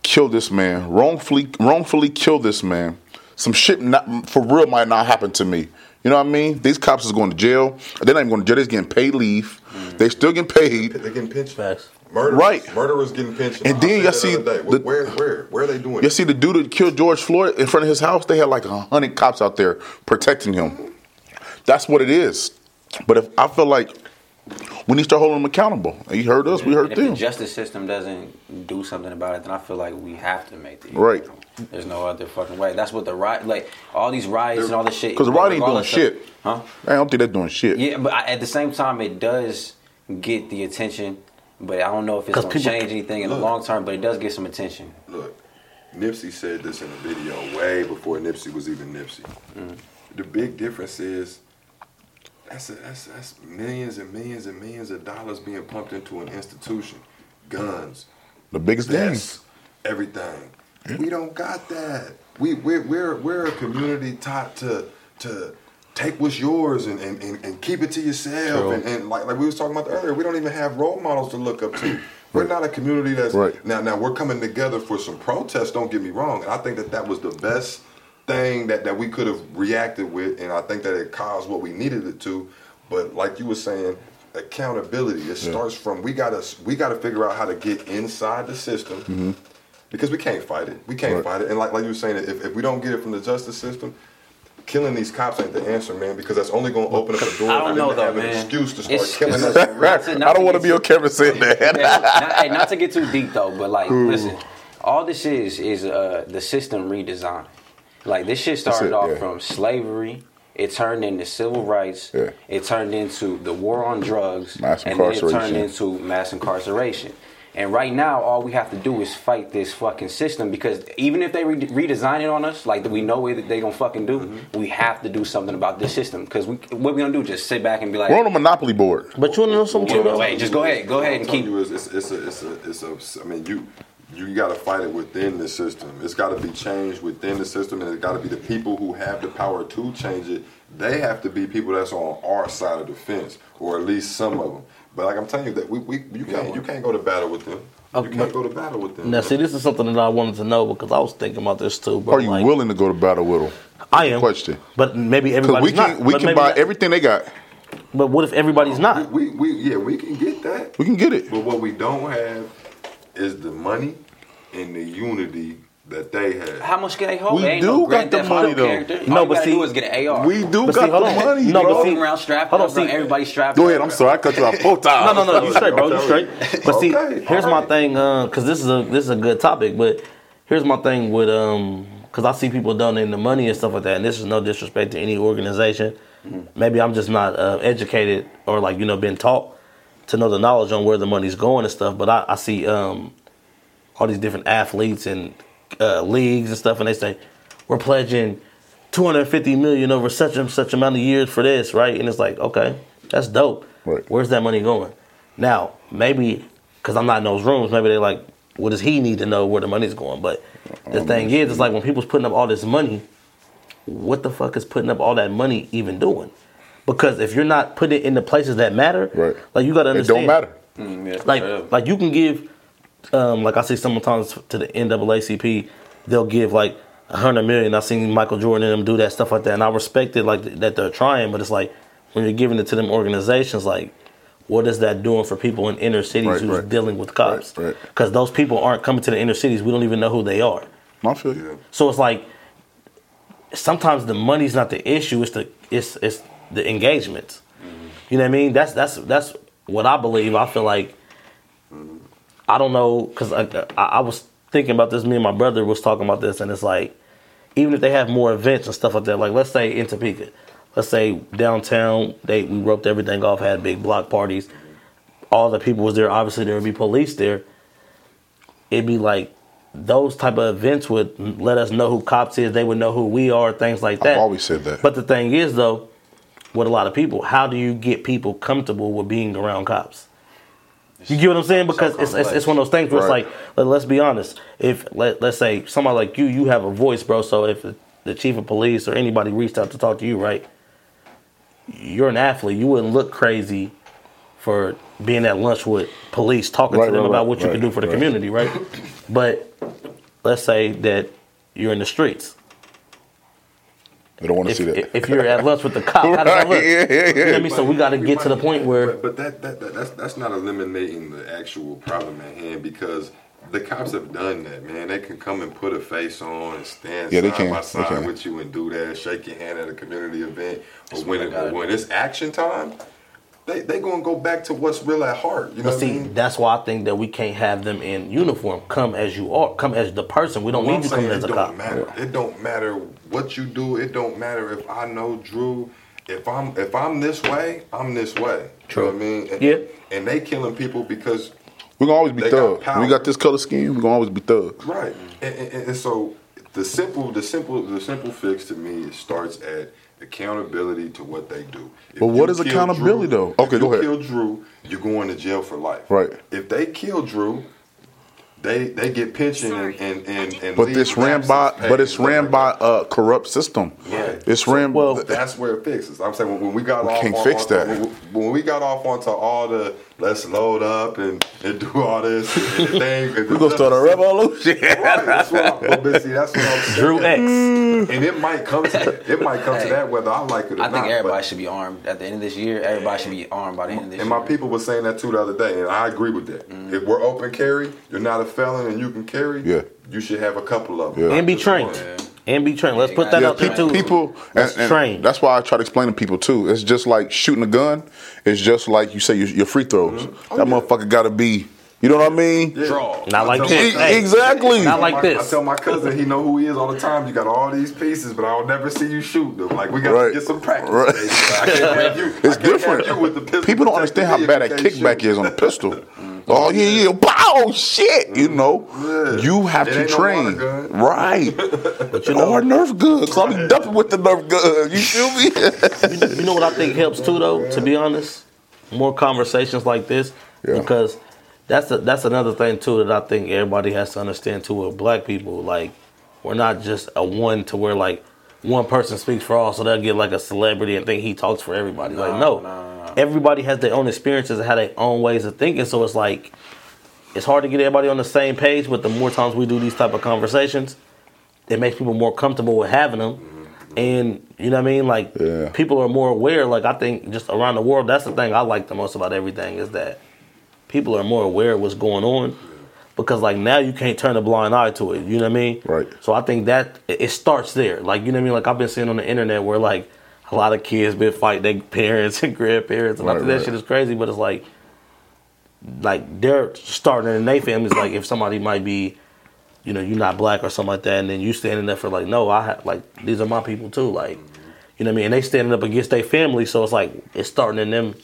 kill this man, wrongfully, wrongfully kill this man, some shit not, for real might not happen to me. You know what I mean? These cops is going to jail. They're not even going to jail. They're getting paid leave. Mm. They still getting paid. They're getting pension. Facts. Murderers, Right. Murderers getting pension. And I then you see day. the- where, where, where are they doing? You see the dude that killed George Floyd in front of his house? They had like a hundred cops out there protecting him. That's what it is. But if I feel like we need to start holding them accountable. You heard us, we heard And if the them. justice system doesn't do something about it, then I feel like we have to make the Right. There's no other fucking way. That's what the riot, like all these riots and all this shit. Because the riot ain't doing regardless of- shit. huh? I don't think they're doing shit. Yeah, but I, at the same time, it does get the attention. But I don't know if it's going to change anything in the long term. But it does get some attention. Look, Nipsey said this in a video way before Nipsey was even Nipsey. Mm. The big difference is that's, a, that's that's millions and millions and millions of dollars being pumped into an institution, guns, The biggest thing. vests, everything. We don't got that. We we're we're, we're a community taught to to take what's yours and, and, and, and keep it to yourself and, and like like we was talking about earlier, we don't even have role models to look up to. *clears throat* We're not a community that's Right. now now we're coming together for some protests. Don't get me wrong, and I think that that was the best thing that, that we could have reacted with, and I think that it caused what we needed it to. But like you were saying, accountability. It starts from we gotta we gotta figure out how to get inside the system because we can't fight it. We can't Right. fight it. And like like you were saying, if, if we don't get it from the justice system. Killing these cops ain't the answer, man, because that's only going to open up the door I for don't them know to though, have an man. excuse to start It's- killing us. it's- in real to- *laughs* I don't want to get be on camera saying that. Hey, not, hey, not to get too deep though, but like, listen, all this is is uh, the system redesign. Like this shit started it, off yeah. from slavery. It turned into civil rights. Yeah. It turned into the war on drugs. Mass and then it turned into mass incarceration. And right now, all we have to do is fight this fucking system because even if they re- redesign it on us, like we know what they gonna fucking do, Mm-hmm. we we have to do something about this system. Because we, what we gonna do? Just sit back and be like, We're on a monopoly board. But you want to know something too, wait, wait, just go ahead, go ahead and I'm telling keep. you, it's, it's, it's a, it's a, it's a, I mean, you, you got to fight it within the system. It's got to be changed within the system, and it's got to be the people who have the power to change it. They have to be people that's on our side of the fence, or at least some of them. But like I'm telling you, that we, we you can't, you can't go to battle with them. You can't go to battle with them. Now, see, this is something that I wanted to know because I was thinking about this too. But Are you like, willing to go to battle with them? I am. Question. But maybe Because everybody's we can not. we But can buy not. everything they got. But what if everybody's not? we, we, yeah, we can get that. We can get it. But what we don't have is the money and the unity that they have. How much can they hold? We They do no got the money, though. character. No, All but gotta see- do is get an AR. We do But got see, the money, No, but see- Walking around strapped Hold on, up, see- everybody strapped Go ahead. I'm sorry. I cut you off four *laughs* times. No, no, no. You straight, bro. You straight. But see, Okay, here's my thing. Because this is a this is a good topic. But here's my thing with um. Because I see people donating the money and stuff like that, and this is no disrespect to any organization. Maybe I'm just not uh, educated or like you know been taught to know the knowledge on where the money's going and stuff. But I, I see um all these different athletes and uh, leagues and stuff, and they say we're pledging 250 million over such and such amount of years for this, right? And it's like, okay, that's dope. Right. Where's that money going? Now, maybe because I'm not in those rooms, maybe they're like, what does he need to know where the money's going? But the thing is, it's like when people's putting up all this money, what the fuck is putting up all that money even doing? Because if you're not putting it in the places that matter, Right. like you got to understand, It understand, don't matter. Mm, yeah, like straight like you can give um like I see sometimes to the NAACP they'll give like a hundred million. I've seen Michael Jordan and them do that stuff like that, and I respect it like that they're trying. But it's like when you're giving it to them organizations, like what is that doing for people in inner cities Right, who's right. dealing with cops? Right, right. Because those people aren't coming to the inner cities. We don't even know who they are. I feel you. So it's like sometimes the money's not the issue. It's the it's it's the engagement. You know what I mean? That's that's that's what I believe, I feel like I don't know because I, I, I was thinking about this. Me and my brother was talking about this, and it's like even if they have more events and stuff like that, like let's say in Topeka, let's say downtown, they we roped everything off, had big block parties. All the people was there. Obviously, there would be police there. It'd be like those type of events would let us know who cops is. They would know who we are, things like that. I've always said that. But the thing is, though, with a lot of people, how do you get people comfortable with being around cops? You get what I'm saying? Because it's, it's, it's one of those things where Right. it's like, let, let's be honest. If let, let's say somebody like you, you have a voice, bro. So if the chief of police or anybody reached out to talk to you, right? You're an athlete. You wouldn't look crazy for being at lunch with police, talking Right, to them right, about what you can do for the community, right? But let's say that you're in the streets. They don't want to If, see that. if you're at lunch with the cop, how does that look? yeah, yeah, You know what I yeah. mean? So we got to get to the point where But, but that, that, that that's that's not eliminating the actual problem at hand because the cops have done that, man. They can come and put a face on and stand Yeah, they side can. by They side can. with you and do that, shake your hand at a community event. But when it, when it's action time, they they gonna go back to what's real at heart. You know But what I see, mean? that's why I think that we can't have them in uniform. Come as you are. Come as the person. We don't What need I'm you saying, coming as it a don't cop. matter. It don't matter what you do. It don't matter if I know Drew. If I'm if I'm this way, I'm this way. True. You know what I mean? And, Yeah. And they killing people because We're gonna always be They got thugs. We got this color scheme. We're gonna always be thugs. Right, and, and, and so the simple, the simple, the simple fix to me starts at accountability to what they do. If But what you is kill accountability, Drew- though? Okay, if go you ahead. Kill Drew, you're going to jail for life. Right. If they kill Drew, they they get pension and and and, and But leave this ran by, but it's ran by that. a corrupt system. Right. It's ran. Well- that's where it fixes. I'm saying when, when we got We off, can't on, fix onto- that. When, when we got off onto all the let's load up and, and do all this and the *laughs* thing. we're gonna start a revolution. Right, that's what I'm, but, but see, that's what I'm saying. Drew X. And it might come to that. It might come to that whether I like it or not. I not. think everybody but- should be armed at the end of this year. Everybody should be armed by the end of this and year. my people were saying that too the other day, and I agree with that. Mm-hmm. If we're open carry, you're not a felon and you can carry. Yeah. you should have a couple of them. Yeah. And be trained. one. And be trained. Let's put that Yeah, out there people- too. people Let's and, and train. that's why I try to explain to people too. It's just like shooting a gun. It's just like you say your, your free throws. Mm-hmm. that motherfucker got to be. You know what I mean? Yeah. Draw. Not like this. Hey, exactly. Not like my- this. I tell my cousin he know who he is all the time. You got all these pieces, but I'll never see you shoot them. Like we got Right. to get some practice. Right. I can't have you. *laughs* I It's can't have different. you with the pistol People don't understand how bad you that kickback shoot. is on a pistol. *laughs* oh yeah, yeah, wow, shit. You mm-hmm. know, Yeah. you have It to ain't no train, right? *laughs* But you oh, know, or Nerf gun, cause I'm dumping with the Nerf gun. You feel me? you, *laughs* you know what I think helps too, though. To be honest, more conversations like this Yeah. because that's a, that's another thing too that I think everybody has to understand too. With black people, like we're not just a one to where like one person speaks for all, so they'll get like a celebrity and think he talks for everybody. like no, everybody has their own experiences and have their own ways of thinking. So it's like it's hard to get everybody on the same page. But the more times we do these type of conversations, it makes people more comfortable with having them. Mm-hmm. And you know what I mean? Like Yeah. people are more aware. Like I think just around the world, that's the thing I like the most about everything is that people are more aware of what's going on. Because like now you can't turn a blind eye to it. You know what I mean? Right. So I think that it starts there. Like you know what I mean? Like I've been seeing on the internet where like a lot of kids been fighting their *laughs* parents and grandparents, and I Right, think that shit is crazy. But it's like like they're starting in their families. Like if somebody might be, you know, you're not black or something like that, and then you standing there for like, no, I have like these are my people too. Like, you know what I mean? And they standing up against their family, so it's like it's starting in them.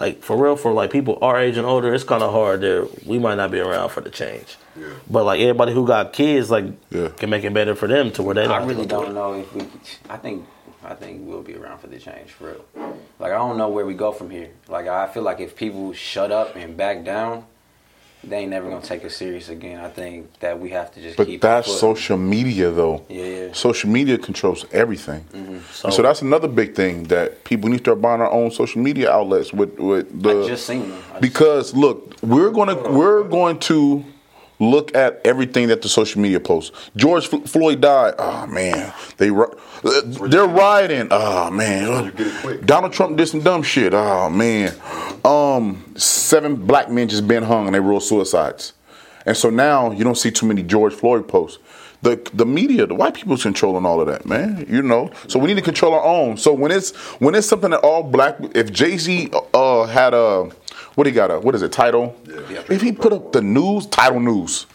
Like for real, for like people our age and older, it's kind of hard. There, we might not be around for the change. Yeah. But like everybody who got kids, like Yeah. can make it better for them to where they. Don't I really don't it. know if we. I think. I think we'll be around for the change for real. Like I don't know where we go from here. Like I feel like if people shut up and back down, they ain't never gonna take us serious again. I think that we have to just But keep. that's social media, though. Yeah, yeah. Social media controls everything. So, And so that's another big thing that people need to start buying our own social media outlets with with the. I just seen them. I just- because look, we're gonna we're going to look at everything that the social media posts. George F- Floyd died. Oh man, they uh, they're rioting. Oh man, You get it quick. Donald Trump did some dumb shit. Oh man, um, seven black men just been hung and they rule suicides, and so now you don't see too many George Floyd posts. The, the media, the white people's controlling all of that, man. You know, so we need to control our own. So when it's when it's something that all black, if Jay Z uh, had a what he got a What is it? Tidal. Yeah. If he put up the news, Tidal news.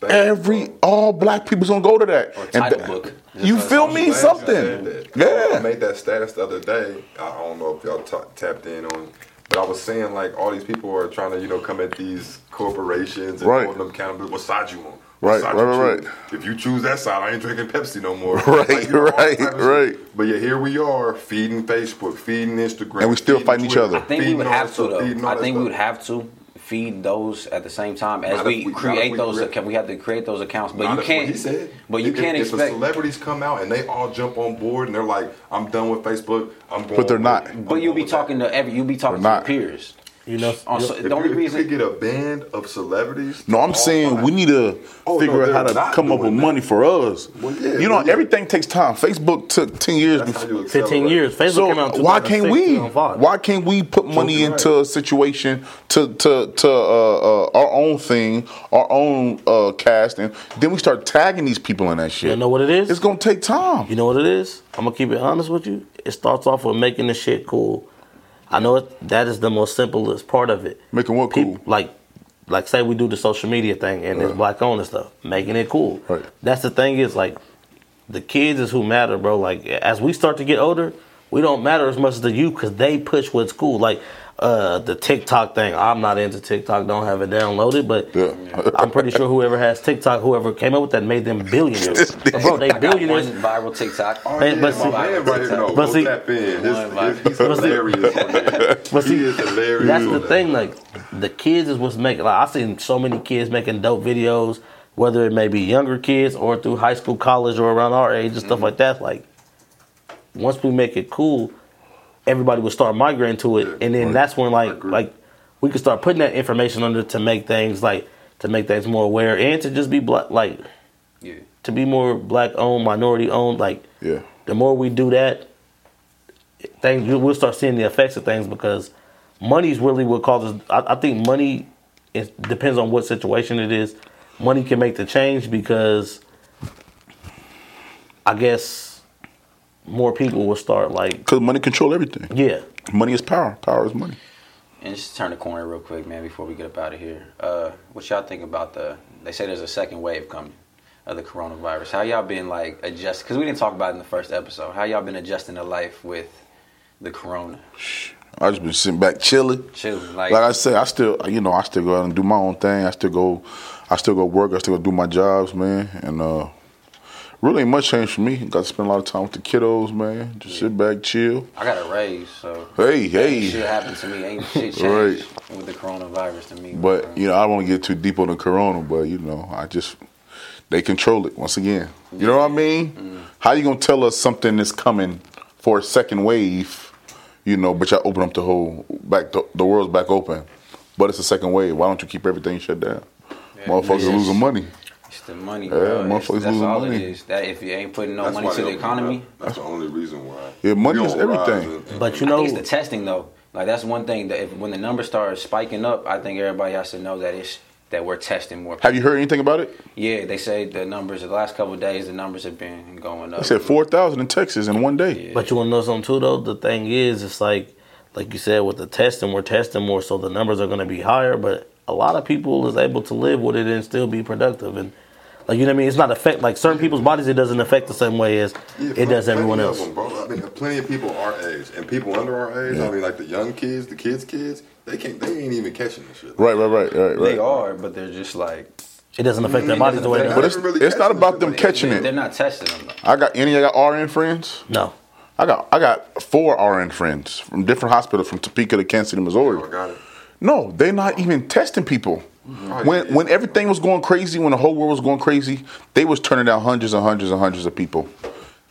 Thank. Every all black people's gonna go to that. Or And title th- book. You Just feel me? Something. that. I Yeah. made that status the other day. I don't know if y'all ta- tapped in on, but I was saying like all these people are trying to you know come at these corporations and Right. hold them accountable. What side you on? What Right, right, right. If you choose that side, I ain't drinking Pepsi no more. *laughs* Right, you know, all right, type of shit. right. But yeah, here we are feeding Facebook, feeding Instagram, And we still feeding fighting each other. I think we would have to stuff, though. I think we would have to feed those at the same time as we we- create we those. create- Account, we have to create those accounts, but Not you can't. He said. But you If- can't if, expect. If the celebrities come out and they all jump on board and they're like, "I'm done with Facebook. I'm going." But they're with- not. I'm But you'll be with that." talking to every. You'll be talking to We're your not. peers. You know, On so, If the only you, reason. if you could get a band of celebrities. No, I'm saying five- we need to Oh, figure no, out how to come up with that. money for us. Well, yeah, you know, well, yeah. everything takes time. Facebook took ten years. That's before- 15 years. Facebook So came out why can't we? Why can't we put money you're into a situation to to to uh, uh, our own thing, our own uh, cast, and then we start tagging these people in that shit. You know what it is? It's gonna take time. You know what it is? I'm gonna keep it honest with you. It starts off with making the shit cool. I know that is the most simplest part of it. Making what Peop- cool? Like, like say we do the social media thing and it's black owned and stuff, making it cool. Right. That's the thing is like, the kids is who matter, bro. Like as we start to get older, we don't matter as much as the youth because they push what's cool. Like uh, the TikTok thing. I'm not into TikTok. Don't have it downloaded, but Yeah. I'm pretty sure whoever has TikTok, whoever came up with that, made them billionaires. *laughs* bro, they I got billionaires. one viral TikTok. Oh, yeah, but see- man right here, no, but see- tap in. His, his, he's hilarious. But see, he is hilarious. That's the thing. Like the kids is what's making. Like I've seen so many kids making dope videos, whether it may be younger kids or through high school, college, or around our age and Mm-hmm. stuff like that. Like once we make it cool, everybody would start migrating to it, Yeah, and then right. that's when like like we can start putting that information under to make things like to make things more aware and to just be black like Yeah. to be more black owned, minority owned. Like Yeah. the more we do that, things we'll start seeing the effects of things because money's really what causes. I, I think money it depends on what situation it is. Money can make the change because I guess more people will start like Because money control everything. yeah. Money is power. Power is money. And just turn the corner real quick, man, before we get up out of here. Uh, what y'all think about the? They say there's a second wave coming of the coronavirus. How y'all been like adjust? Because we didn't talk about it in the first episode. How y'all been adjusting to life with the corona? I just been sitting back chilling. Chilling, like, Like I said, I still, you know, I still go out and do my own thing. I still go, I still go work. I still go do my jobs, man. And uh, really ain't much change for me. Got to spend a lot of time with the kiddos, man. Just sit back, chill. I got a raise, so Hey, hey. shit happened to me. Ain't *laughs* shit changed Right. with the coronavirus to me. But you know, I don't want to get too deep on the corona. But you know, I just they control it once again. You know what I mean? Mm. How you gonna tell us something is coming for a second wave? You know, but y'all open up the whole back. The, the world's back open, but it's a second wave. Why don't you keep everything shut down? Motherfuckers Yes. losing money. It's the money, Yeah, bro. It's- motherfuckers that's losing all money. it is. That if you ain't putting no That's money to the economy, out. That's the only reason why. Yeah, money is everything. and- and- But you I know, think it's the testing though. Like that's one thing that if, when the numbers start spiking up, I think everybody has to know that it's that we're testing more. Have you heard anything about it? Yeah, they say the numbers the last couple of days the numbers have been going up. They said four thousand in Texas in one day. But you want to know something too, though. The thing is, it's like, like you said, with the testing, we're testing more, so the numbers are going to be higher. But a lot of people is able to live with it and still be productive, and like you know what I mean. It's not affect like certain people's bodies. It doesn't affect the same way as Yeah, it does everyone else. them, bro. I mean, plenty of people our age and people under our age. I mean, like the young kids, the kids' kids. They can't. They ain't even catching this shit. Right, right, right, right, They right. are, but they're just like It doesn't affect their bodies the way. But It But it's Really it's not about them catching it. they're not testing them. Though. I got any of y'all RN friends? No, I got I got four RN friends from different hospitals from Topeka to Kansas City, Missouri. Oh, I got it. No, they're not even testing people. Mm-hmm. When when everything was going crazy, when the whole world was going crazy, they was turning down hundreds and hundreds and hundreds of people.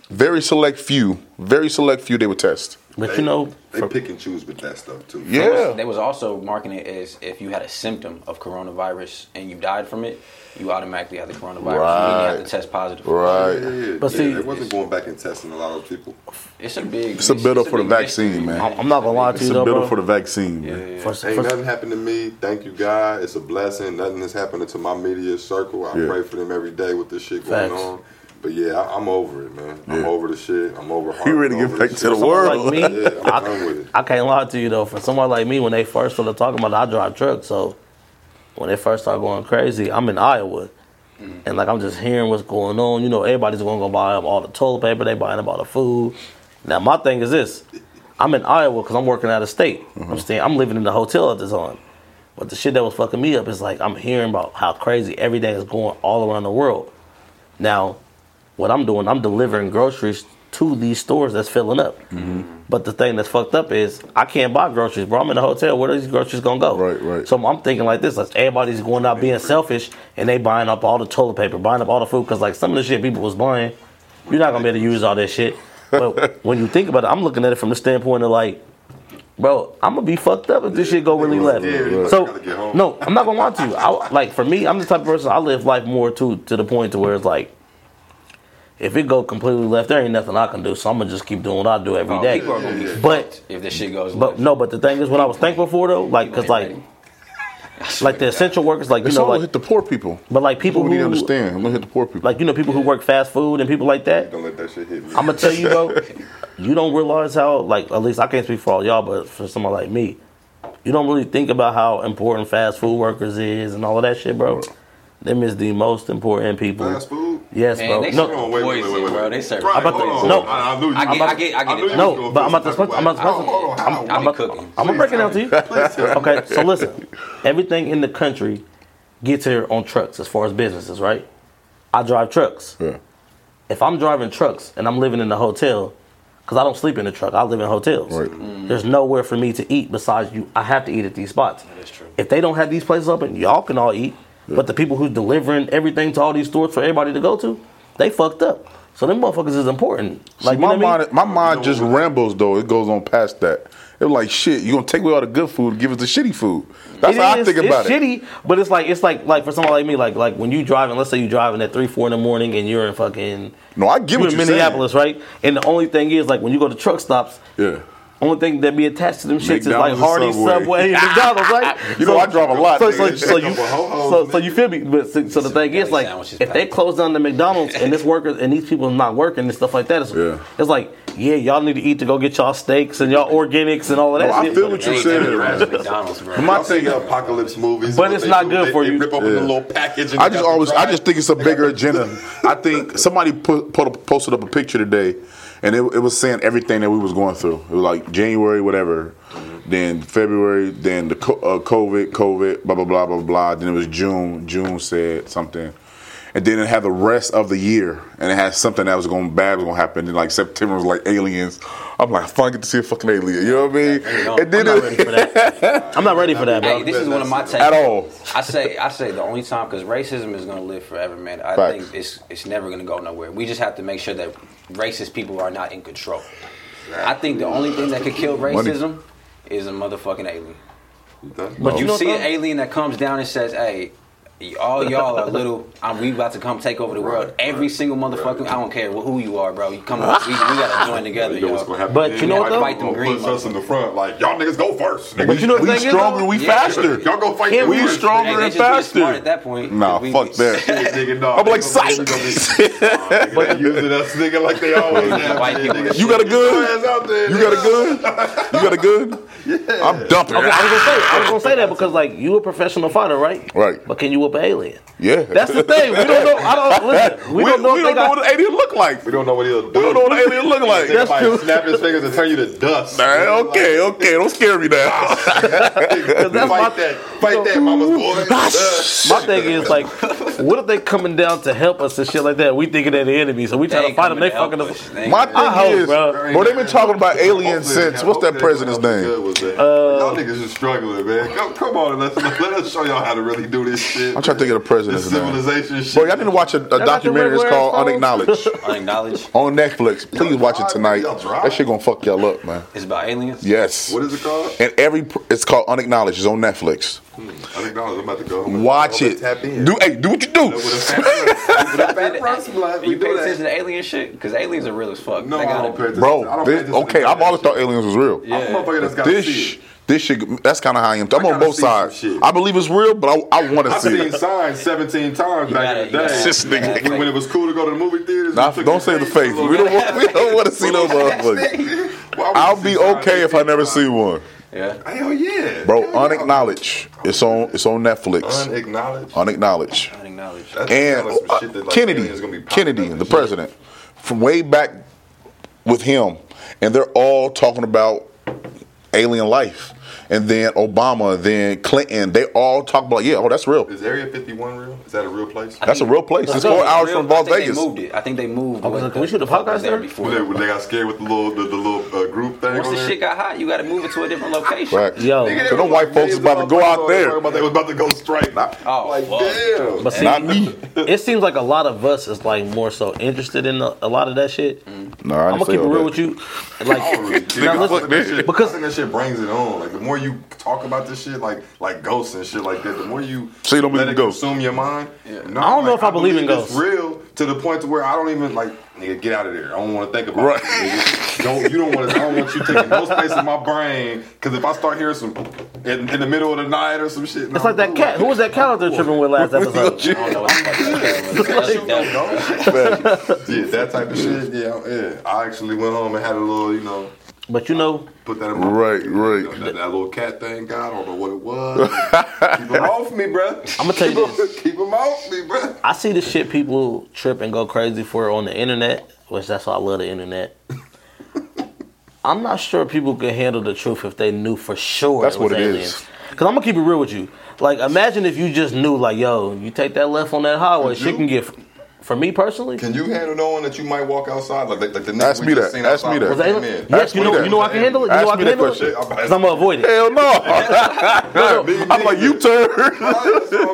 Very select few, very select few they would test. but They, you know, they for- pick and choose with that stuff too. Yeah. They was also marketing it as if you had a symptom of coronavirus and you died from it, you automatically had the coronavirus. Right. You didn't have to test positive. Right. Yeah, yeah, yeah. But yeah, see- they wasn't going back and testing a lot of people. It's a big. It's a build-up for the vaccine, mystery, man. I'm, I'm not gonna lie to you. It's a though, biddle for the vaccine, man. Yeah. For- Ain't for- nothing happened to me. Thank you, God. It's a blessing. Nothing is happening to my media circle. I Yeah. pray for them every day with this shit going Facts. on. But yeah, I, I'm over it, man. I'm Yeah. over the shit. I'm over. Hard. You ready to I'm get back to the world. like me, Yeah, *laughs* I'm I, done with it. I can't lie to you though. For someone like me, when they first started talking about it, I drive trucks, so when they first started going crazy, I'm in Iowa, mm-hmm. and like I'm just hearing what's going on. You know, everybody's going to go buy up all the toilet paper, they buying up all the food. Now my thing is this: I'm in Iowa because I'm working out of state. I'm mm-hmm. staying. I'm living in the hotel at the time. But the shit that was fucking me up is like I'm hearing about how crazy everything is going all around the world. Now, what I'm doing, I'm delivering groceries to these stores that's filling up. Mm-hmm. But the thing that's fucked up is I can't buy groceries, bro. I'm in a hotel. Where are these groceries gonna go? Right, right. So I'm thinking like this: like everybody's going out being selfish, and they buying up all the toilet paper, buying up all the food, because like some of the shit people was buying, you're not gonna be able to use all that shit. But *laughs* when you think about it, I'm looking at it from the standpoint of like, bro, I'm gonna be fucked up if this shit go really left. Yeah, So gotta get home. no, I'm not gonna lie to you. I, like for me, I'm the type of person I live life more to to the point to where it's like, if it go completely left, there ain't nothing I can do. So I'm gonna just keep doing what I do every Oh, day. people are gonna be But if this shit goes but left. no, but the thing is, what I was thankful for though, like, cause like, like the essential workers, like you It's know, like, hit the poor people. but like people People need to understand. I'm gonna hit the poor people. like you know, people who work fast food and people like that. Don't let that shit hit me. I'm gonna tell you, bro, you don't realize how, like, at least I can't speak for all y'all, but for someone like me, you don't really think about how important fast food workers is and all of that shit, bro. Them is the most important people. Fast food. Yes, Man, bro. they No, serve on, wait, wait, wait, wait, wait. bro. They serve. Right, I'm about to- no. I, I knew you. I get- I get- I get knew it. No, but I'm about to some I'm about to Hold on, something. how? I be I'm- cooking. I'm gonna break it down to you. Please tell *laughs* me. Okay, so listen, everything in the country gets here on trucks as far as businesses, right? I drive trucks. Yeah. If I'm driving trucks and I'm living in a hotel, because I don't sleep in the truck, I live in hotels. Right. Mm. There's nowhere for me to eat besides you. I have to eat at these spots. That's true. If they don't have these places open, y'all can all eat. But the people who's delivering everything to all these stores for everybody to go to, they fucked up. So them motherfuckers is important. Like See, my I mean? mind, my mind just rambles though. It goes on past that. It was like shit. You gonna take away all the good food, give us the shitty food. That's It how I is- think about it's it. shitty, but it's like it's like like for someone like me, like like when you driving, let's say you driving at three, four in the morning, and you're in fucking No, I give what in Minneapolis, right? And the only thing is, like when you go to truck stops. Yeah. Only thing that be attached to them shits is like Hardy, Subway. Subway, and McDonald's, right? *laughs* You know, I drive a lot, So, so, so you, *laughs* so, so you feel me? But so, so the thing is, like, if they close down the McDonald's and this *laughs* worker and these people not working and stuff like that, it's, Yeah. it's like, yeah, y'all need to eat to go get y'all steaks and y'all organics and all of that. No, I feel what you ain't said. never McDonald's, bro. My Y'all thing- apocalypse movies? But it's not do? good They- for they you. Rip open Yeah. the little package. And I just always, I just think it's a bigger agenda. I think somebody put, put posted up a picture today, and it, it was saying everything that we was going through. It was like January, whatever, then February, then the uh, COVID, COVID, blah blah blah blah blah. Then it was June. June said something, and then it had the rest of the year, and it had something that was going bad was going to happen. And like September was like aliens. I'm like, I finally get to see a fucking alien. You know what I mean? know, And then I'm not it- ready for that. *laughs* I'm not ready for that, bro. Hey, this is one of my takes. At all. I say, I say the only time because racism is gonna live forever, man. I Facts. think it's it's never gonna go nowhere. We just have to make sure that racist people are not in control. I think the only thing that could kill racism is a motherfucking alien. But You see an alien that comes down and says, "Hey, all *laughs* y'all are little. I'm, we about to come take over the world. Every single motherfucker. I don't care who you are, bro. You come. We, we gotta join *laughs* together, You know what's yo. gonna happen But then? you know what, Like, though? Fight them gonna green Push us in the front, like y'all niggas go first. nigga. But you know what we thing stronger, though? we Yeah, faster. Y'all go fight. Can't them we first. stronger Hey, they and faster. smart at that point. Nah, We- fuck that. Nigga, nah, I'm like, *laughs* they gonna- psych. gonna be- But using us nigga like they always have. White man. people. Nigga, You got a get your gun? out there, You got a gun? You got a gun? I'm dumping. I was gonna say, I was gonna say that because like you a professional fighter, right? Right. But can you whoop an alien? Yeah. That's the thing. We don't know. I don't *laughs* listen. We, We, don't know. we if don't they know got- what an alien look like. We don't know what he'll do. We don't know what an alien look like. *laughs* That's true. Snap his fingers and turn you to dust. Man, okay, okay. Don't scare me now. *laughs* that's fight my- that. Fight that, mama's boy. My thing is like, what if they coming down to help us and shit like that? We thinking they're the enemy, so we They trying to ain't fight them. They fucking help us. us. They My thing hope, is, bro. bro, they've been talking about aliens since, what's that president's everyone name? good with that. Uh, y'all niggas is struggling, man. Come, come on let's let us show y'all how to really do this shit. I'm trying to think of the this president's civilization shit. Bro, y'all need to watch a, a documentary. It's called? Unacknowledged *laughs* Unacknowledged. on Netflix. Please watch it tonight. That shit gonna fuck y'all up, man. It's about aliens. Yes. What is it called? And every it's called Unacknowledged. It's on Netflix. Hmm. I think I'm about to go. I'm Watch gonna it. Tap in. Do hey, do what you do. With a fat breast. With a fat breast, blood. We You pay attention to alien shit? Because aliens are real as fuck. No, I don't pay attention. Bro, don't pay this, attention to okay, I've always thought aliens was real. I'm a motherfucker that's got to This see it. This shit, that's kind of how I am. I'm I on both sides. I believe it's real, but I, I want to see. It. I've seen it. signs 17 times back gotta- in the day. This nigga. When, when it was cool to go to the movie theaters. Nah, don't say the face. We don't want, *laughs* we don't want to see those motherfuckers. *laughs* Well, I I'll be okay if I never see one, Yeah. Hell yeah. bro. Hell yeah. Unacknowledged. It's on. It's on Netflix. Unacknowledged. Unacknowledged. Unacknowledged. That and like some uh, shit that, like, Kennedy, aliens gonna be Kennedy, the shit. president, from way back with him, and they're all talking about alien life. And then Obama, then Clinton, they all talk about, yeah, oh, that's real. Is Area 51 real? Is that a real place? That's a real place. It's four think hours real- from I Las Vegas. They moved it. I think they moved. was what like, can we shoot a fuck podcast was there? before. When they, they got scared with the little the, the little uh, group thing Once the there. shit got hot, you got to move it to a different location. Right. Yo, Nigga, So them white folks is about to go out there. About they was about to go straight. Oh, like fuck. damn. but see, Not me. it seems like a lot of us is like more so interested in a, a lot of that shit. No, I I'm gonna keep it real with you. *laughs* Like, I don't really care. now I listen, think that shit- because- that shit brings it on. Like the more you talk about this shit, like like ghosts and shit like that, the more you So you don't let believe it ghosts? consume your mind. No, I don't know if I believe in it's ghosts. real to the point to where I don't even like nigga get out of there. I don't want to think about Right. it. Nigga. Don't you don't want to? I don't want you taking no *laughs* space in my brain because if I start hearing some in, in the middle of the night or some shit, it's like that cat. Who was that cat out there tripping with last episode? *laughs* I don't know what the fuck that. *laughs* Yeah, that type of shit. Yeah, yeah. I actually went home and had a little, you know, But you know, put that in my Right, right. You know, that, that little cat thing, God, I don't know what it was. *laughs* Keep him off me, bruh. I'ma tell you Keep him- *laughs* Keep him off me, bruh. I see the shit people trip and go crazy for on the internet, which that's why I love the internet. *laughs* I'm not sure people can handle the truth if they knew for sure That's it was what it aliens. is. Cause I'm gonna keep it real with you. Like, imagine if you just knew, like, yo, you take that left on that highway, Would shit you? can get. For me personally, Can you handle knowing that you might walk outside? Like, like, like the nigga Ask we me just that. seen Ask me outside that. when was we that, yes, Ask you know, that. you know I can handle it. You Ask know I me can that handle question. it. Cause I'm gonna avoid it. Hell no. *laughs* I'm like, *laughs* you turn.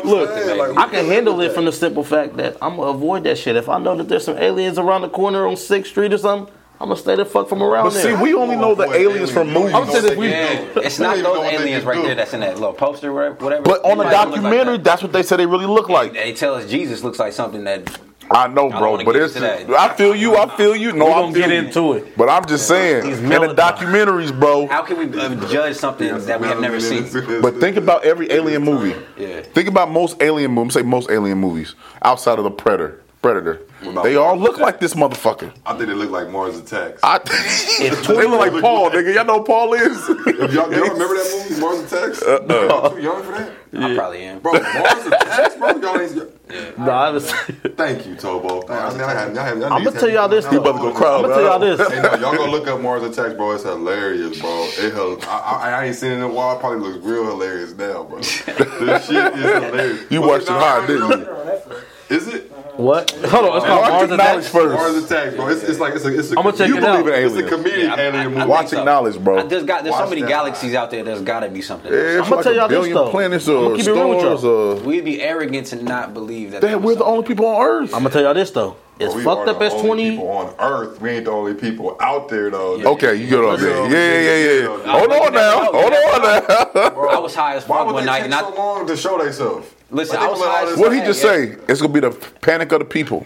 Look, I can handle it from the simple fact that I'm gonna avoid that shit. If I know that there's some aliens around the corner on Sixth Street or something, I'm gonna stay the fuck from around But see, we only know the aliens from movies. I'm saying if we- Yeah, it's not those know what they aliens right do. there that's in that little poster, whatever. whatever. But on the It might look like documentary, that. that's what they said they really look like. they tell us Jesus looks like something that I know, bro, wanna but it's. I feel you. I feel you. No, I gonna feel get you. into it. But I'm just saying, These in the documentaries, bro. how can we uh, judge something that we have never seen? But think about every alien movie. Yeah. Think about most alien movies. Say most alien movies outside of the Predator. Predator. about They all Mars look like this motherfucker. I think they look like Mars Attacks. I, *laughs* they look like Paul, nigga. Y'all know who Paul is. Y'all, y'all remember that movie, Mars Attacks? Uh, uh. Y'all too young for that? I probably am. Bro, Mars Attacks, bro? Y'all ain't, Yeah, No, I was, thank you, Tobo. I mean, I had, I had, I'm gonna tell y'all this. He about to go cry. I'm gonna tell y'all this. Hey, no, y'all gonna look up Mars Attacks, bro. It's hilarious, bro. It, hel- I, I, I ain't seen it in a while. It probably looks real hilarious now, bro. *laughs* this shit is hilarious. You Was watched it not hard, didn't you? Is it? What? Hold on, it's called Watch Mars Acknowledge Attacks. first. Mars Attacks, bro. It's, it's like it's a. It's a I'ma check You it believe out. in It's a aliens? comedic Yeah, I- I- I movie. think Watch so. Acknowledge, bro. There's got there's Watch so many that. galaxies out there. There's got to be something. Yeah, it's I'ma like tell y'all this, though. planets I'ma or keep it real with stars. Or, we'd be arrogant to not believe that. Damn, we're the only people on Earth. I'm gonna tell y'all this though. It's We fucked are up the as only 20. people on Earth. We ain't the only people out there though. Okay, you get on there. Yeah, yeah, yeah, yeah. Yeah. Hold on now. Hold on now. I was high as Why fuck would one they night, take and I- so long to show themselves? Listen, I was high as What he just Yeah. say? It's gonna be the panic of the people.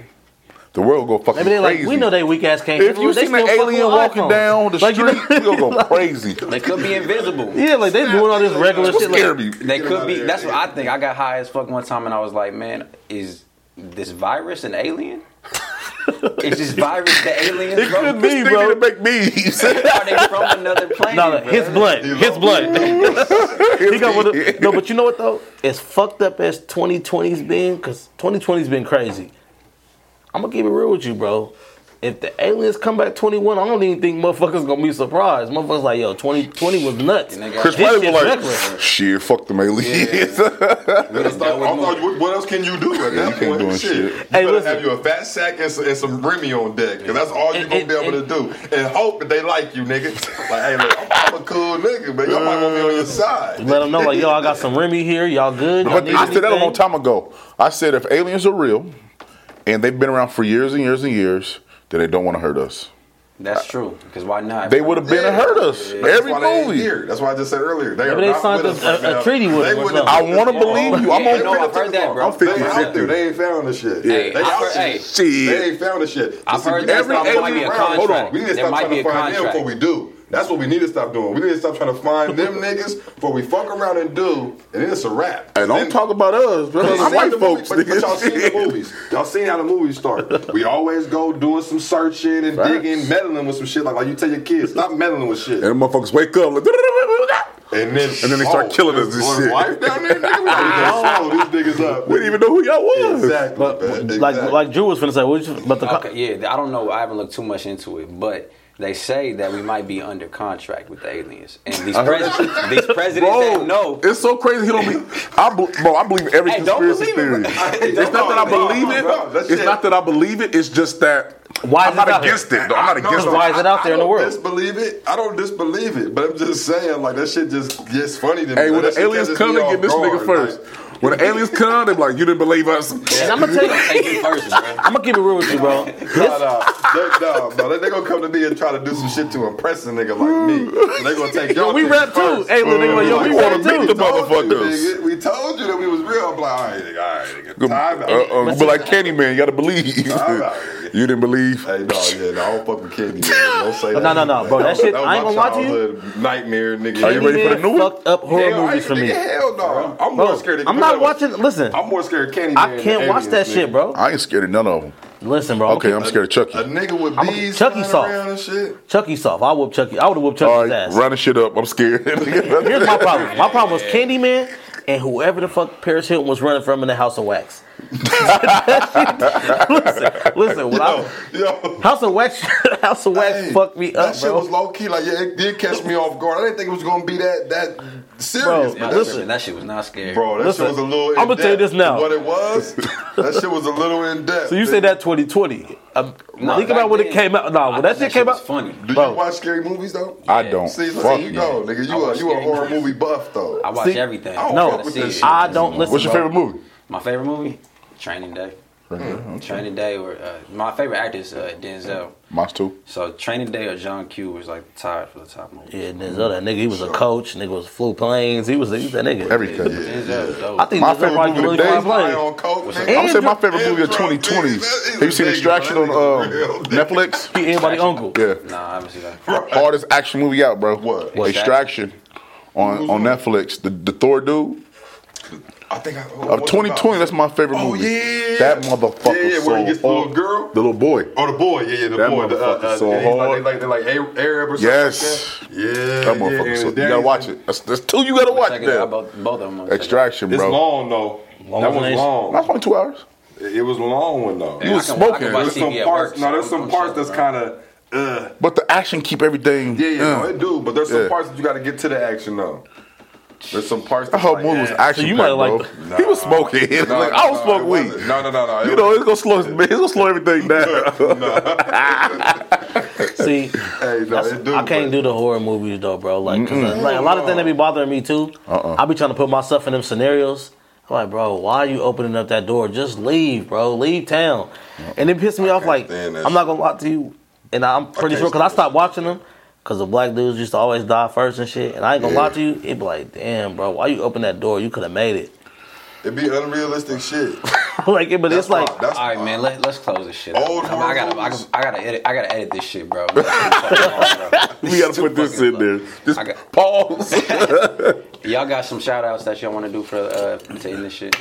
The world go fucking Maybe they like crazy. we know they weak ass can't. if you it, they seen an still alien walking iPhones. down the Like, you know- street, you gonna go *laughs* crazy. They could be invisible. Yeah, like they doing all this regular What shit. Like, me? They Get could be. That's what. I think. I got high as fuck one time, and I was like, man, is this virus an alien? *laughs* is this virus the aliens? It bro? could be, This bro. to make bees. Are *laughs* they from another planet? no, bro? his blood, his *laughs* blood. he got one of, no, but you know what though? As fucked up as 2020's been, because 2020's been crazy. I'm gonna keep it real with you, bro. If the aliens come back 21, I don't even think motherfuckers gonna be surprised. Motherfuckers like, yo, 2020 was nuts. And they got- Chris This Pratt was like, regular. shit, fuck them aliens. *laughs* That's not- I more- thought, what, what else can you do at Yeah, that can't point? do Shit. shit. You Hey, better listen. have you a fat sack and some, and some Remy on deck, because that's all you're gonna be and- able to do. And hope that they like you, nigga. Like, hey, look, I'm, I'm a cool nigga, but y'all might want to be on your side. Let them know, like, yo, I got some Remy here. Y'all good? Y'all But need I said that a long time ago. I said if aliens are real and they've been around for years and years and years, then they don't want to hurt us. That's true. Because why not? They would have been to hurt us. That's Every why they ain't movie. here. That's why I just said earlier. They Maybe are they not signed with a- us right a- a treaty with They them or wouldn't something. have I want to believe you. I'm Yeah, on. no, I've heard that, bro. I'm 50 They out there. They ain't found the shit. Hey, they I've heard- there. hey, They ain't found the shit. I've See, heard we that need to there might be a fucking around. Hold on. We need to stop trying to find them before we do. That's what we need to stop doing. We need to stop trying to find them *laughs* niggas for we fuck around and do, and then it's a wrap. Hey, don't Then- talk about us, bro. Y'all Those white the folks. movie- but, but y'all nigga. seen the *laughs* movies. Y'all seen how the movies start. We always go doing some searching and Facts. digging, meddling with some shit. Like, like you tell your kids, stop meddling with shit. And the motherfuckers wake up like, *laughs* And then, And then they start oh, killing us and shit. Wife down there, nigga. We gotta swallow these niggas up. we didn't even know who y'all was. Exactly. But man, like like Drew was finna say, what you, but the co- Okay, yeah, I don't know. I haven't looked too much into it, but they say that we might be under contract with the aliens, and these I heard presidents, *laughs* these presidents Bro, that know. it's so crazy. He don't be. I, be- bro, I believe every Hey, don't conspiracy believe theory. it. It's not that I believe it. Bro, It's shit- not that I believe it. It's just that Why is I'm not it out against here? it. Though. I'm not against no, it. Why is it out there I in the don't world? disbelieve it. I don't disbelieve it, but I'm just saying, like that shit just gets funny to me. Hey, when Like, the aliens come, me they get this nigga first. like- When the aliens come, they be like, "You didn't believe us." and I'm gonna tell you, Take first, bro. I'm gonna keep it real with you, bro. No, no, they, no, no, they, they gonna come to me and try to do some shit to impress a nigga like me. So *laughs* they gonna take y'all. we shit rap too. Hey, look, they gonna, yo, we wanna rap meet the We you, motherfuckers. We told you that we was real. I'm like, all right, nigga, all right, nigga. Time out. Uh, uh, but like Candyman, you gotta believe. *laughs* You didn't believe. Hey, no, yeah, no, I don't fuck with candy. Nigga. Don't say that. No, no, no, bro, that shit- was I ain't gonna lie to you. Nightmare, nigga. Are you ready for the new one? fucked up horror Hell, movies ain't- for me. Hell no. I'm Bro, more scared of I'm not watching. Listen, I'm more scared of Candyman. I can't than watch that aliens, shit, bro. I ain't scared of none of them. Listen, bro. Okay, I'm scared of Chucky. A nigga with I'm bees Chucky soft. around and shit. Chucky soft. I whoop Chucky. I would have whooped All Chucky's right, ass. running shit up. I'm scared. *laughs* Here's my problem. My problem was Candyman and whoever the fuck Paris Hilton was running from in the House of Wax. Listen, listen. When I, Yo. House of Wax, *laughs* House of Wax Hey, fucked me that up, shit bro. was low key. Like, yeah, it did catch me off guard. I didn't think it was gonna be that that serious. Bro, but Yeah, that listen. shit- that shit was not scary. Bro, that Listen, shit was a little. I'ma in tell you this now. What it was, that shit was a little in depth. So you say that 2020. Um, Nah, think about when it came out. No, when that thought shit came out. funny. Do bro. you watch scary movies though? I don't. See, so Fuck there you go, nigga. You a you a horror movie buff though. I watch See, everything. I don't No, fuck with see that it. shit. I don't listen. What's your favorite movie? My favorite movie, Training Day. Training Day, or uh, my favorite actor is uh, Denzel. Mine too. So Training Day or John Q was like tied for the top movie. Yeah, Denzel, that nigga, he was a coach. Nigga was flew planes. He was, he was that nigga. Everything. Denzel was dope. I think My Denzel favorite movie really today- fly High plane. on coke. I'm gonna say my And favorite movie of drunk, 2020s. nigga. That is Have you seen Extraction on nigga, um. Netflix? He everybody uncle. Yeah, Nah, I haven't seen that. hardest action movie out, bro. What? What's Extraction on on on? Netflix. The the Thor dude I think I, of 2020. That's my favorite Oh movie. yeah, That motherfucker. Yeah, yeah, so where he gets the little girl. The little boy. Oh, the boy, yeah, yeah, the That boy. The, uh, motherfucker's uh, so yeah, he's hard. Like, they like, they like Arab or something. Yes. Like that. Yeah, That yeah, motherfucker. and so, you gotta watch it. That's, that's two you gotta watch Check it out. there. Both, both of them. Extraction, bro. It's long though. Long that was long. That's only two hours. It was a long one though. Yeah, was can- smoking. watch There's some parts. no, there's some parts that's kind of. Uh, But the action keep everything. yeah, yeah, uh. no, it do. But there's some Yeah. parts that you got to get to the action though. There's some parts. The That's whole like, movie was action. So you might like bro. He was smoking. He was No, like, no, I was no, smoking weed. wasn't. No, no, no, no. You it know, it's gonna slow. It's gonna slow everything *laughs* down. *laughs* See, Hey, no, that's- do, I can't but- do the horror movies though, bro. Like, 'cause, like a lot of things that be bothering me too. Uh-uh. I be trying to put myself in them scenarios. I'm like, bro, why are you opening up that door? Just leave, bro. Leave town. And it pissed me off. Like, I'm not gonna lie to you, and I'm pretty sure because I stopped watching them. Cause the black dudes used to always die first and shit, and I ain't gonna Yeah. lie to you. It be like, damn, bro, why you open that door? You could have made it. It be unrealistic shit. *laughs* like, it, but That's it's like, why- that's All right, man. Let, let's close this shit. Out. Old I, mean, I gotta, I, gotta- I gotta edit. I gotta edit this shit, bro. *laughs* We gotta put this in there. Just I got- pause. *laughs* Y'all got some shout outs that y'all want to do for uh, to end this shit.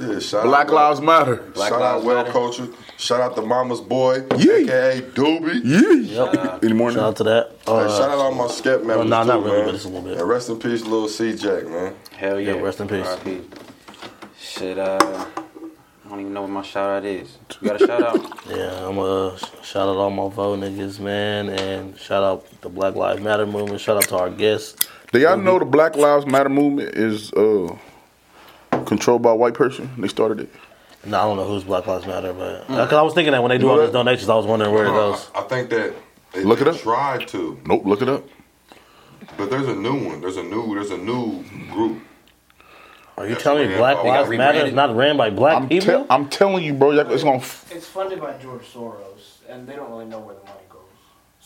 Yeah, shout Black out, Lives Matter. Black shout Lives out Well Culture. Shout out to Mama's Boy, Yeah. aka Doobie. Yeah. Yep. Any more? shout out to that. Hey, Uh, shout out all my skep members nah, too, not really, man. but it's a little bit. And rest in peace, little C Jack, man. Hell yeah. Yeah, rest in peace. R.I.P. Shit. Uh, I don't even know what my shout out is. You got a shout out? *laughs* Yeah, I'm gonna shout out all my vote niggas, man, and shout out the Black Lives Matter movement. Shout out to our guests. Do y'all know the Black Lives Matter movement is uh, controlled by a white person? They started it. No, I don't know who's Black Lives Matter, but uh, because I was thinking that when they do You all know these donations, I was wondering where it uh-huh. goes. I think that they, Look it they up. tried to, Nope. Look it up. but there's a new one. There's a new. There's a new group. Are you telling me Black Lives They got Matter is rebranded? not ran by black I'm, people? tell- I'm telling you, bro. y'all- It's gonna. F- It's funded by George Soros, and they don't really know where the money goes.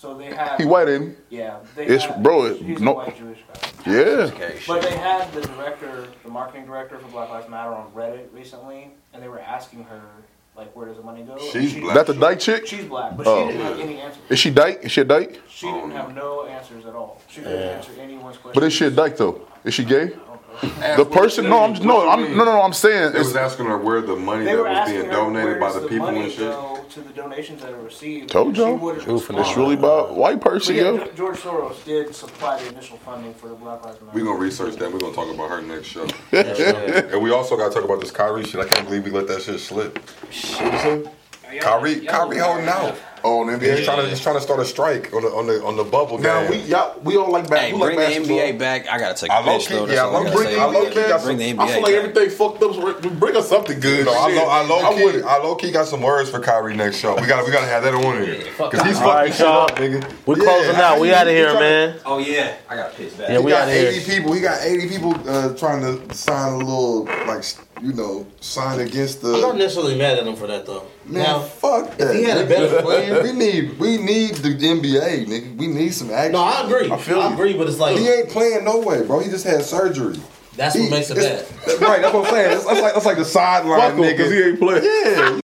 So they have. he white in. Yeah, they It's- have, bro, it- He's no- a white Jewish guy. Yeah. Okay. But they had the director, the marketing director for Black Lives Matter on Reddit recently, and they were asking her, like where does the money go? She's she, black. That the dyke chick? She's black, but Oh. she didn't have any answers. Is she dyke? Is she a dyke? She didn't have no answers at all. She couldn't answer anyone's question. But is she a dyke though? Is she gay? The person? No, I'm no, I'm no, no, no. I'm saying They it's was asking her where the money that was being donated by the the people money and shit. go to the donations that are received. Told and she y'all. in the it's really about white person, yeah, yo. George Soros did supply the initial funding for the Black Lives Matter. We're gonna research that. We're gonna talk about her next show. *laughs* and we also gotta talk about this Kyrie shit. I can't believe we let that shit slip. Shit. Kyrie, Kyrie holding out. Oh, and He's NBA. trying to he's trying to start a strike on the on the on the bubble Now game. we y'all we all like back. Hey, we like bring the. NBA back. I gotta take I a low key- though. Yeah, I I low gotta key- say. I low key got Bring the some- NBA I feel like back. everything fucked up. So bring us something good. No, I Shit. low, I low I'm key, with it. I low key got some words for Kyrie next show. We got to we gotta have that on here because he's All fucking right, shit up, nigga. We Yeah, closing I- out. We out of here, tryna- man. Oh yeah, I got pissed back. Yeah, He we got 80 people. He got 80 people uh, trying to sign a little like you know sign against the. I'm not necessarily mad at him for that though. Man, now, fuck that. he had a better plan- *laughs* we need we need the NBA, nigga. We need some action. no, I agree. I I, feel you. agree, but it's like He ain't playing no way, bro. He just had surgery. that's He- what makes it bad. *laughs* Right, that's what I'm saying. That's, that's like that's like the sideline Fuck him, nigga. 'cause he ain't playing. Yeah,